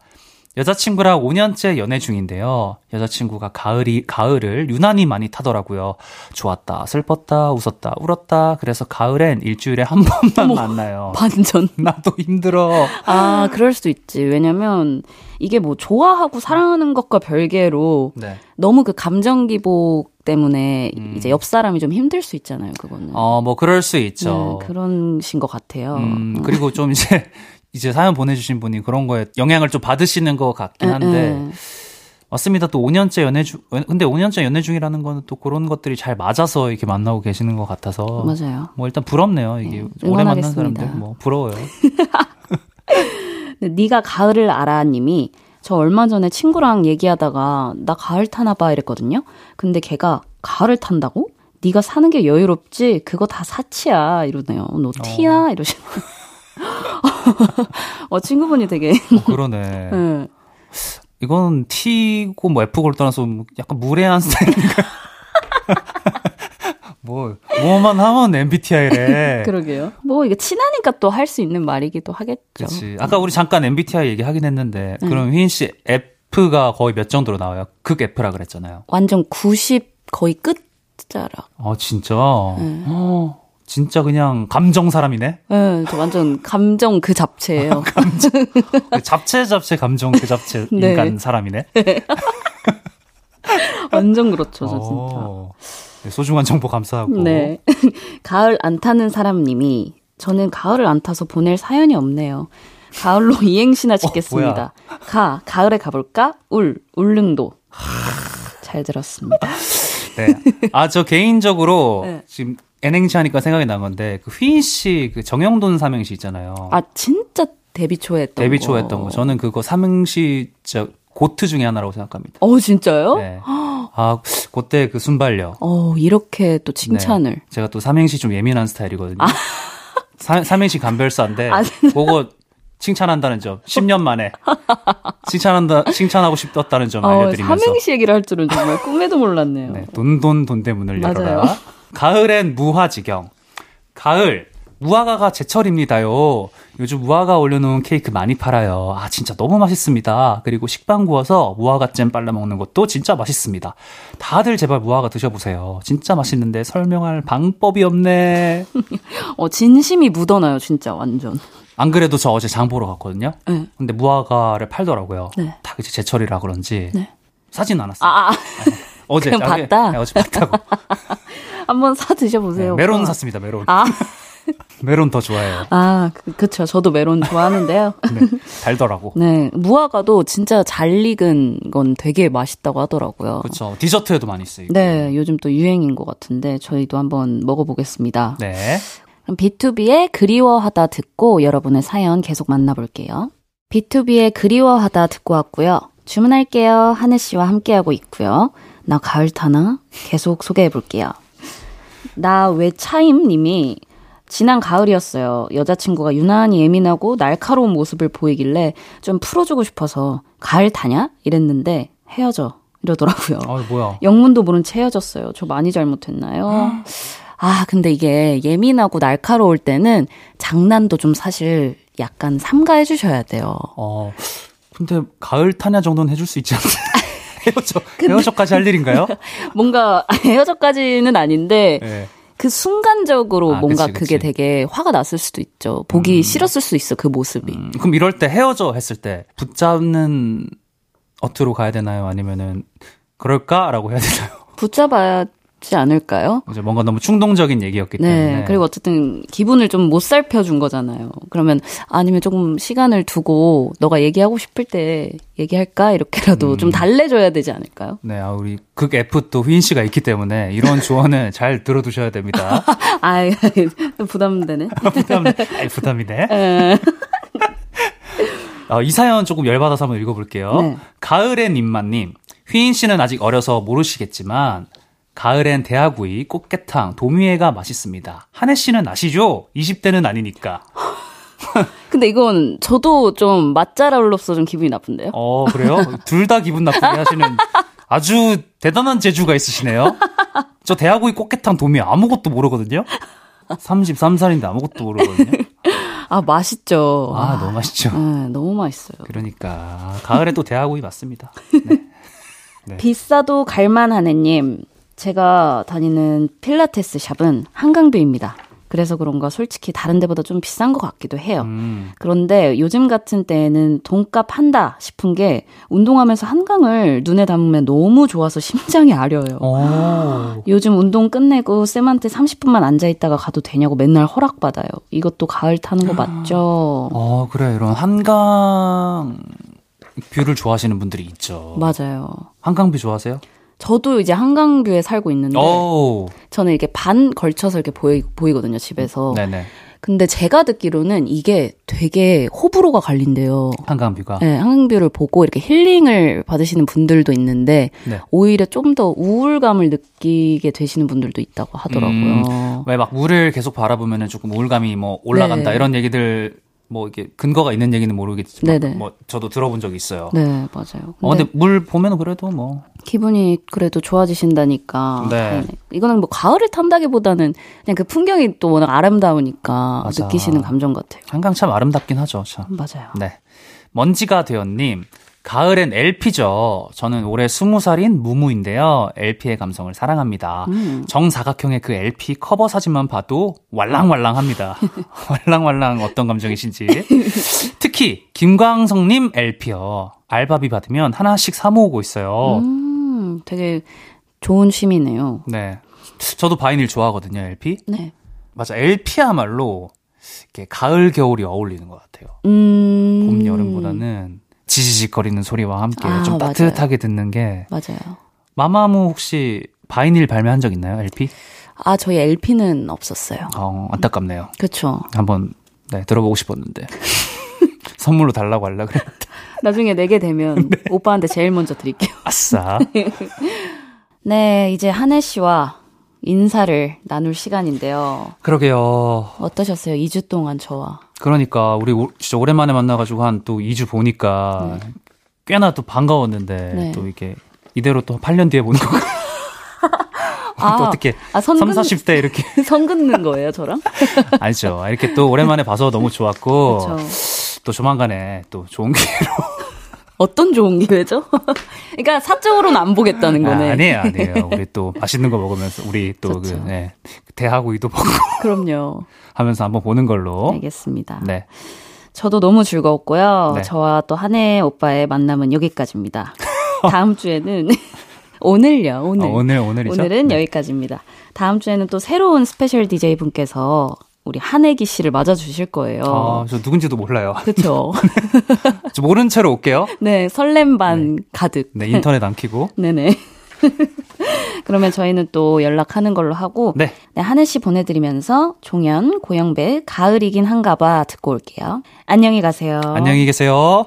여자친구랑 5년째 연애 중인데요. 여자친구가 가을이, 가을을 유난히 많이 타더라고요. 좋았다, 슬펐다, 웃었다, 울었다. 그래서 가을엔 일주일에 한 번만 어머, 만나요. 반전. (laughs) 나도 힘들어. 아, 그럴 수도 있지. 왜냐면 이게 뭐 좋아하고 사랑하는 것과 별개로 네. 너무 그 감정 기복 때문에 음. 이제 옆 사람이 좀 힘들 수 있잖아요, 그거는. 어, 뭐 그럴 수 있죠. 네, 그런 신 것 같아요. 음, 그리고 좀 이제 이제 사연 보내주신 분이 그런 거에 영향을 좀 받으시는 것 같긴 한데. 에, 에. 맞습니다. 또 5년째 연애 중, 근데 5년째 연애 중이라는 거는 또 그런 것들이 잘 맞아서 이렇게 만나고 계시는 것 같아서. 맞아요. 뭐 일단 부럽네요. 이게 네, 오래 만난 사람들. 뭐 부러워요. 네가 가을을 알아님이 저 얼마 전에 친구랑 얘기하다가 나 가을 타나 봐 이랬거든요. 근데 걔가 가을을 탄다고? 네가 사는 게 여유롭지? 그거 다 사치야 이러네요. 너 티야? 어. 이러시는 (laughs) 어, 친구분이 되게. 어, 그러네. (laughs) 네. 이건 T고 뭐 F고를 떠나서 약간 무례한 (laughs) 스타일인가? 뭐, 뭐만 하면 MBTI래. 그러게요. 뭐, 이게 친하니까 또 할 수 있는 말이기도 하겠죠. 그치. 아까 우리 잠깐 MBTI 얘기하긴 했는데, 음. 그럼 휘인 씨 F가 거의 몇 정도로 나와요? 극 F라 그랬잖아요. 완전 90 거의 끝자락. 아, 진짜? 네. 어. 진짜 그냥 감정 사람이네. 네, 저 완전 감정 그 잡채예요. (laughs) 감정. 그 잡채 잡채 감정 그 잡채 (laughs) 네. 인간 사람이네. 네. (laughs) 완전 그렇죠, 저 진짜. 어, 네, 소중한 정보 감사하고. 네. 가을 안 타는 사람님이 저는 가을을 안 타서 보낼 사연이 없네요. 가을로 이행시나 짓겠습니다. 어, 가, 가을에 가볼까? 울, 울릉도. 잘 들었습니다. 네. 아, 저 개인적으로 (laughs) 네. 지금 N행시 하니까 생각이 난 건데 그 휘인 씨 그 정영돈 삼행시 있잖아요. 아 진짜 데뷔 초에 했던 데뷔 초에 했던 거. 저는 그거 삼행시 저 고트 중에 하나라고 생각합니다. 어 진짜요? 네. 아 그때 그 순발력. 어 이렇게 또 칭찬을. 네. 제가 또 삼행시 좀 예민한 스타일이거든요. 아. 사, 삼행시 감별사인데 아, 그거 칭찬한다는 점 10년 만에 칭찬한다 칭찬하고 싶었다는 점 어, 알려드리면서 삼행시 얘기를 할 줄은 정말 꿈에도 몰랐네요. 네, 돈돈 돈대문을 열어라. 가을엔 무화지경. 가을, 무화과가 제철입니다요. 요즘 무화과 올려놓은 케이크 많이 팔아요. 아, 진짜 너무 맛있습니다. 그리고 식빵 구워서 무화과잼 빨라 먹는 것도 진짜 맛있습니다. 다들 제발 무화과 드셔보세요. 진짜 맛있는데 설명할 방법이 없네. (laughs) 어, 진심이 묻어나요, 진짜, 완전. 안 그래도 저 어제 장 보러 갔거든요. 네. 근데 무화과를 팔더라고요. 네. 다 이제 제철이라 그런지. 네. 사진 않았어요. 아, 아. 어제 그냥 봤다. 네, 어제 봤다고. (laughs) 한번 사 드셔보세요. 네, 메론 샀습니다. 메론. 아. (laughs) 메론 더 좋아해요. 아, 그쵸 저도 메론 좋아하는데요. (laughs) 네, 달더라고. 네, 무화과도 진짜 잘 익은 건 되게 맛있다고 하더라고요. 그렇죠. 디저트에도 많이 쓰이고. 네, 요즘 또 유행인 것 같은데 저희도 한번 먹어보겠습니다. 네. 그럼 BTOB의 그리워하다 듣고 여러분의 사연 계속 만나볼게요. B2B의 그리워하다 듣고 왔고요. 주문할게요. 하늘 씨와 함께하고 있고요. 나 가을 타나? 계속 소개해 볼게요. 나 왜 차임 님이 지난 가을이었어요. 여자친구가 유난히 예민하고 날카로운 모습을 보이길래 좀 풀어주고 싶어서 가을 타냐? 이랬는데 헤어져. 이러더라고요. 아, 뭐야. 영문도 모른 채 헤어졌어요. 저 많이 잘못했나요? (gasps) 아, 근데 이게 예민하고 날카로울 때는 장난도 좀 사실 약간 삼가해 주셔야 돼요. 어. 근데 가을 타냐 정도는 해줄 수 있지 않나요? (laughs) 헤어져, 헤어져까지 할 일인가요? (laughs) 뭔가 헤어져까지는 아닌데 네. 그 순간적으로 아, 뭔가 그치, 그치. 그게 되게 화가 났을 수도 있죠. 보기 음. 싫었을 수 있어 그 모습이. 음, 그럼 이럴 때 헤어져 했을 때 붙잡는 어투로 가야 되나요? 아니면은 그럴까라고 해야 되나요? (laughs) 붙잡아야 지 않을까요? 뭔가 너무 충동적인 얘기였기 네, 때문에. 그리고 어쨌든 기분을 좀 못 살펴준 거잖아요. 그러면 아니면 조금 시간을 두고 너가 얘기하고 싶을 때 얘기할까 이렇게라도 음. 좀 달래줘야 되지 않을까요? 네, 아 우리 극 F 또 휘인 씨가 있기 때문에 이런 조언을 (laughs) 잘 들어두셔야 됩니다. (laughs) 아, 부담되네. (laughs) 부담, 아이, 부담이네. 어, 이 사연 조금 열받아서 한번 읽어볼게요. 네. 가을의 님만님. 휘인 씨는 아직 어려서 모르시겠지만 가을엔 대하구이, 꽃게탕, 도미회가 맛있습니다. 한혜 씨는 아시죠? 20대는 아니니까. (laughs) 근데 이건 저도 좀 맛잘알로서 좀 기분이 나쁜데요? 어, 그래요? 둘 다 기분 나쁘게 하시는 아주 대단한 재주가 있으시네요. 저 대하구이, 꽃게탕, 도미 아무것도 모르거든요? 33살인데 아무것도 모르거든요? 아, 맛있죠. 아, 너무 맛있죠. 네, 너무 맛있어요. 그러니까. 가을에 도 대하구이 맞습니다. (laughs) 네. 네. 비싸도 갈만하네님. 제가 다니는 필라테스 샵은 한강뷰입니다. 그래서 그런가 솔직히 다른 데보다 좀 비싼 것 같기도 해요. 음. 그런데 요즘 같은 때에는 돈값 한다 싶은 게 운동하면서 한강을 눈에 담으면 너무 좋아서 심장이 아려요. 오. 요즘 운동 끝내고 쌤한테 30분만 앉아 있다가 가도 되냐고 맨날 허락받아요. 이것도 가을 타는 거 맞죠? 어, 그래. 이런 한강 뷰를 좋아하시는 분들이 있죠. 맞아요. 한강뷰 좋아하세요? 저도 이제 한강뷰에 살고 있는데 오. 저는 이렇게 반 걸쳐서 이렇게 보이, 보이거든요 집에서. 네네. 근데 제가 듣기로는 이게 되게 호불호가 갈린대요. 한강뷰가. 네, 한강뷰를 보고 이렇게 힐링을 받으시는 분들도 있는데 네. 오히려 좀 더 우울감을 느끼게 되시는 분들도 있다고 하더라고요. 음, 왜막 물을 계속 바라보면은 조금 우울감이 뭐 올라간다 네. 이런 얘기들 뭐 이게 근거가 있는 얘기는 모르겠지만 네네. 뭐 저도 들어본 적이 있어요. 네, 맞아요. 근데, 어, 근데 물 보면 그래도 뭐 기분이 그래도 좋아지신다니까. 네. 네. 이거는 뭐 가을을 탄다기보다는 그냥 그 풍경이 또 워낙 아름다우니까 맞아. 느끼시는 감정 같아요. 한강 참 아름답긴 하죠, 참. 맞아요. 네. 먼지가 되었님. 가을엔 LP죠. 저는 올해 20살인 무무인데요. LP의 감성을 사랑합니다. 음. 정사각형의 그 LP 커버 사진만 봐도 왈랑왈랑합니다. (laughs) 왈랑왈랑 어떤 감정이신지. 특히 김광석님 LP요. 알바비 받으면 하나씩 사 모으고 있어요. 음, 되게 좋은 취미네요. 네. 저도 바이닐 좋아하거든요, LP. 네. 맞아, LP야말로 이렇게 가을 겨울이 어울리는 것 같아요. 음... 봄 여름보다는 지지직거리는 소리와 함께 아, 좀 따뜻하게 맞아요. 듣는 게 맞아요. 마마무 혹시 바이닐 발매한 적 있나요? LP? 아 저희 LP는 없었어요. 어 안타깝네요. 그렇죠. 한번 네 들어보고 싶었는데 (laughs) 선물로 달라고 하려 그랬는데 (laughs) 나중에 내게 되면 (laughs) 네. 오빠한테 제일 먼저 드릴게요. 아싸. 네 이제 한혜 씨와 인사를 나눌 시간인데요. 그러게요. 어떠셨어요? 2주 동안 저와. 그러니까 우리 진짜 오랜만에 만나가지고 한 또 2주 보니까 네. 꽤나 또 반가웠는데 네. 또 이렇게 이대로 또 8년 뒤에 보는 거. (laughs) 아, 또 어떻게 아, 선 3, 40대 이렇게 (laughs) 선 긋는 거예요, 저랑? (laughs) 아니죠. 이렇게 또 오랜만에 봐서 너무 좋았고 그쵸. 또 조만간에 또 좋은 기회로 어떤 좋은 기회죠? (laughs) 그러니까 사적으로는 안 보겠다는 아, 거네. 아, 니에요 아니에요. (laughs) 우리 또 맛있는 거 먹으면서 우리 또 그, 네, 대하고이도 먹고. (laughs) 그럼요. 하면서 한번 보는 걸로. 알겠습니다. 네. 저도 너무 즐거웠고요. 네. 저와 또 한혜 오빠의 만남은 여기까지입니다. 다음 주에는 오늘요, 오늘. 어, 오늘, 오늘이죠? 오늘은 네. 여기까지입니다. 다음 주에는 또 새로운 스페셜 DJ 분께서 우리 한해기 씨를 맞아주실 거예요. 아, 저 누군지도 몰라요. 그렇죠. (laughs) 저 모른 채로 올게요. 네, 설렘 반 네. 가득. 네, 인터넷 안 키고. (laughs) 네네. (laughs) 그러면 저희는 또 연락하는 걸로 하고 네. 네, 한해 씨 보내드리면서 종현, 고영배, 가을이긴 한가봐 듣고 올게요. 안녕히 가세요. 안녕히 계세요.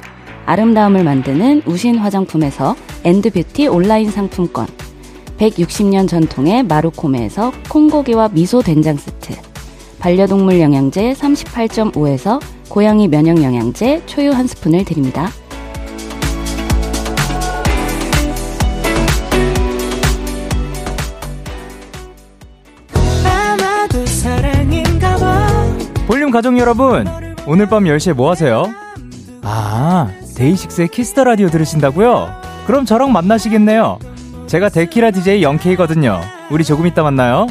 아름다움을 만드는 우신 화장품에서 엔드뷰티 온라인 상품권, 160년 전통의 마루코메에서 콩고기와 미소 된장 세트, 반려동물 영양제 38.5에서 고양이 면역 영양제 초유 한 스푼을 드립니다. 볼륨 가족 여러분, 오늘 밤 10시에 뭐 하세요? 아, 데이식스의 키스 더 라디오 들으신다고요? 그럼 저랑 만나시겠네요. 제가 데키라 DJ 영케이거든요. 우리 조금 이따 만나요.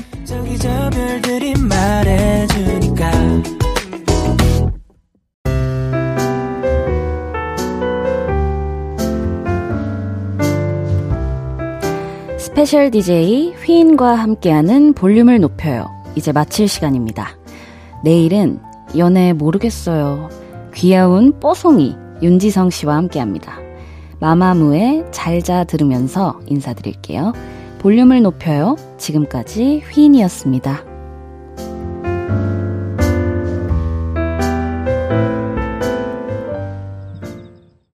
스페셜 DJ 휘인과 함께하는 볼륨을 높여요. 이제 마칠 시간입니다. 내일은 연애 모르겠어요. 귀여운 뽀송이 윤지성 씨와 함께 합니다. 마마무의 잘자 들으면서 인사드릴게요. 볼륨을 높여요. 지금까지 휘인이었습니다.